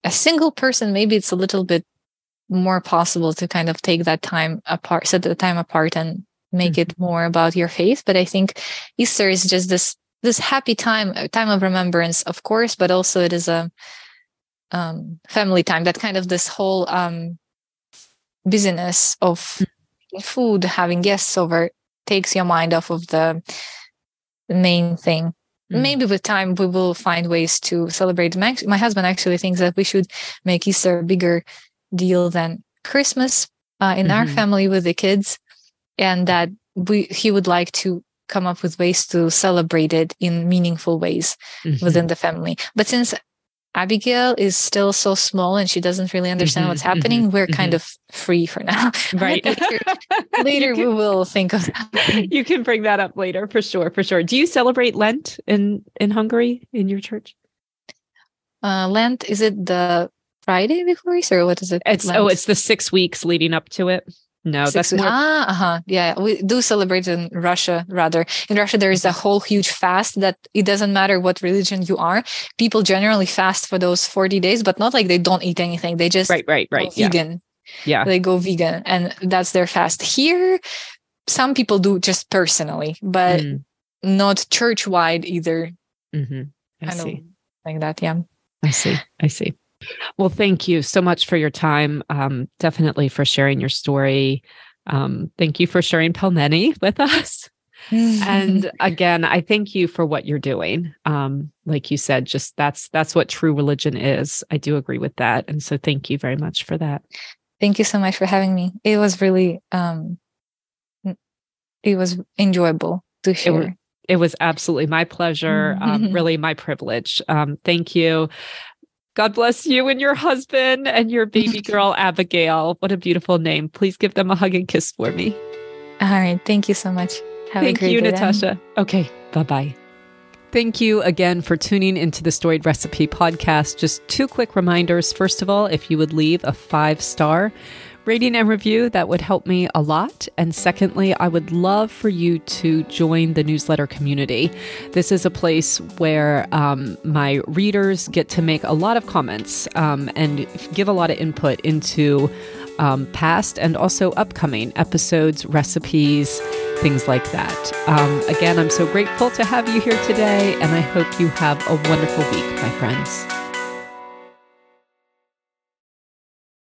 B: a single person, maybe it's a little bit more possible to kind of take that time apart, set the time apart and make mm-hmm. it more about your faith. But I think Easter is just this this happy time, time of remembrance, of course, but also it is a um, family time. That kind of this whole um, busyness of mm-hmm. food, having guests over, takes your mind off of the main thing. Mm. Maybe with time we will find ways to celebrate. My, my, husband actually thinks that we should make Easter a bigger deal than Christmas uh, in mm-hmm. our family with the kids, and that we he would like to come up with ways to celebrate it in meaningful ways mm-hmm. within the family. But since Abigail is still so small and she doesn't really understand mm-hmm, what's happening, mm-hmm, we're mm-hmm. kind of free for now. [laughs]
A: Right.
B: later, [laughs] later can, we will think of that. [laughs]
A: You can bring that up later for sure, for sure. Do you celebrate Lent in in Hungary in your church?
B: Uh, Lent is it the Friday before Easter? Or what is it?
A: It's Lent? oh, it's the six weeks leading up to it. No, Six that's more.
B: Ah, uh-huh. Yeah, we do celebrate in Russia rather. In Russia, there is a whole huge fast that it doesn't matter what religion you are. People generally fast for those 40 days, but not like they don't eat anything. They just
A: right, right, right.
B: vegan.
A: Yeah.
B: They go vegan and that's their fast. Here, some people do just personally, but mm. not church wide either.
A: Mm-hmm. I,
B: I
A: see.
B: Like that. Yeah.
A: I see. I see. Well, thank you so much for your time. Um, definitely for sharing your story. Um, thank you for sharing Pelmeni [laughs] with us. and [laughs] again, I thank you for what you're doing. Um, like you said, just that's that's what true religion is. I do agree with that, and so thank you very much for that.
B: Thank you so much for having me. It was really, um, it was enjoyable to share.
A: It, it was absolutely my pleasure, um, [laughs] really my privilege. Um, thank you. God bless you and your husband and your baby [laughs] girl, Abigail. What a beautiful name. Please give them a hug and kiss for me.
B: All right. Thank you so much.
A: Have Thank you, Natasha. Then. Okay. Bye bye. Thank you again for tuning into the Storied Recipe podcast. Just two quick reminders. First of all, if you would leave a five star rating and review. That would help me a lot. And secondly, I would love for you to join the newsletter community. This is a place where um, my readers get to make a lot of comments um, and give a lot of input into um, past and also upcoming episodes, recipes, things like that. Um, again, I'm so grateful to have you here today, and I hope you have a wonderful week, my friends.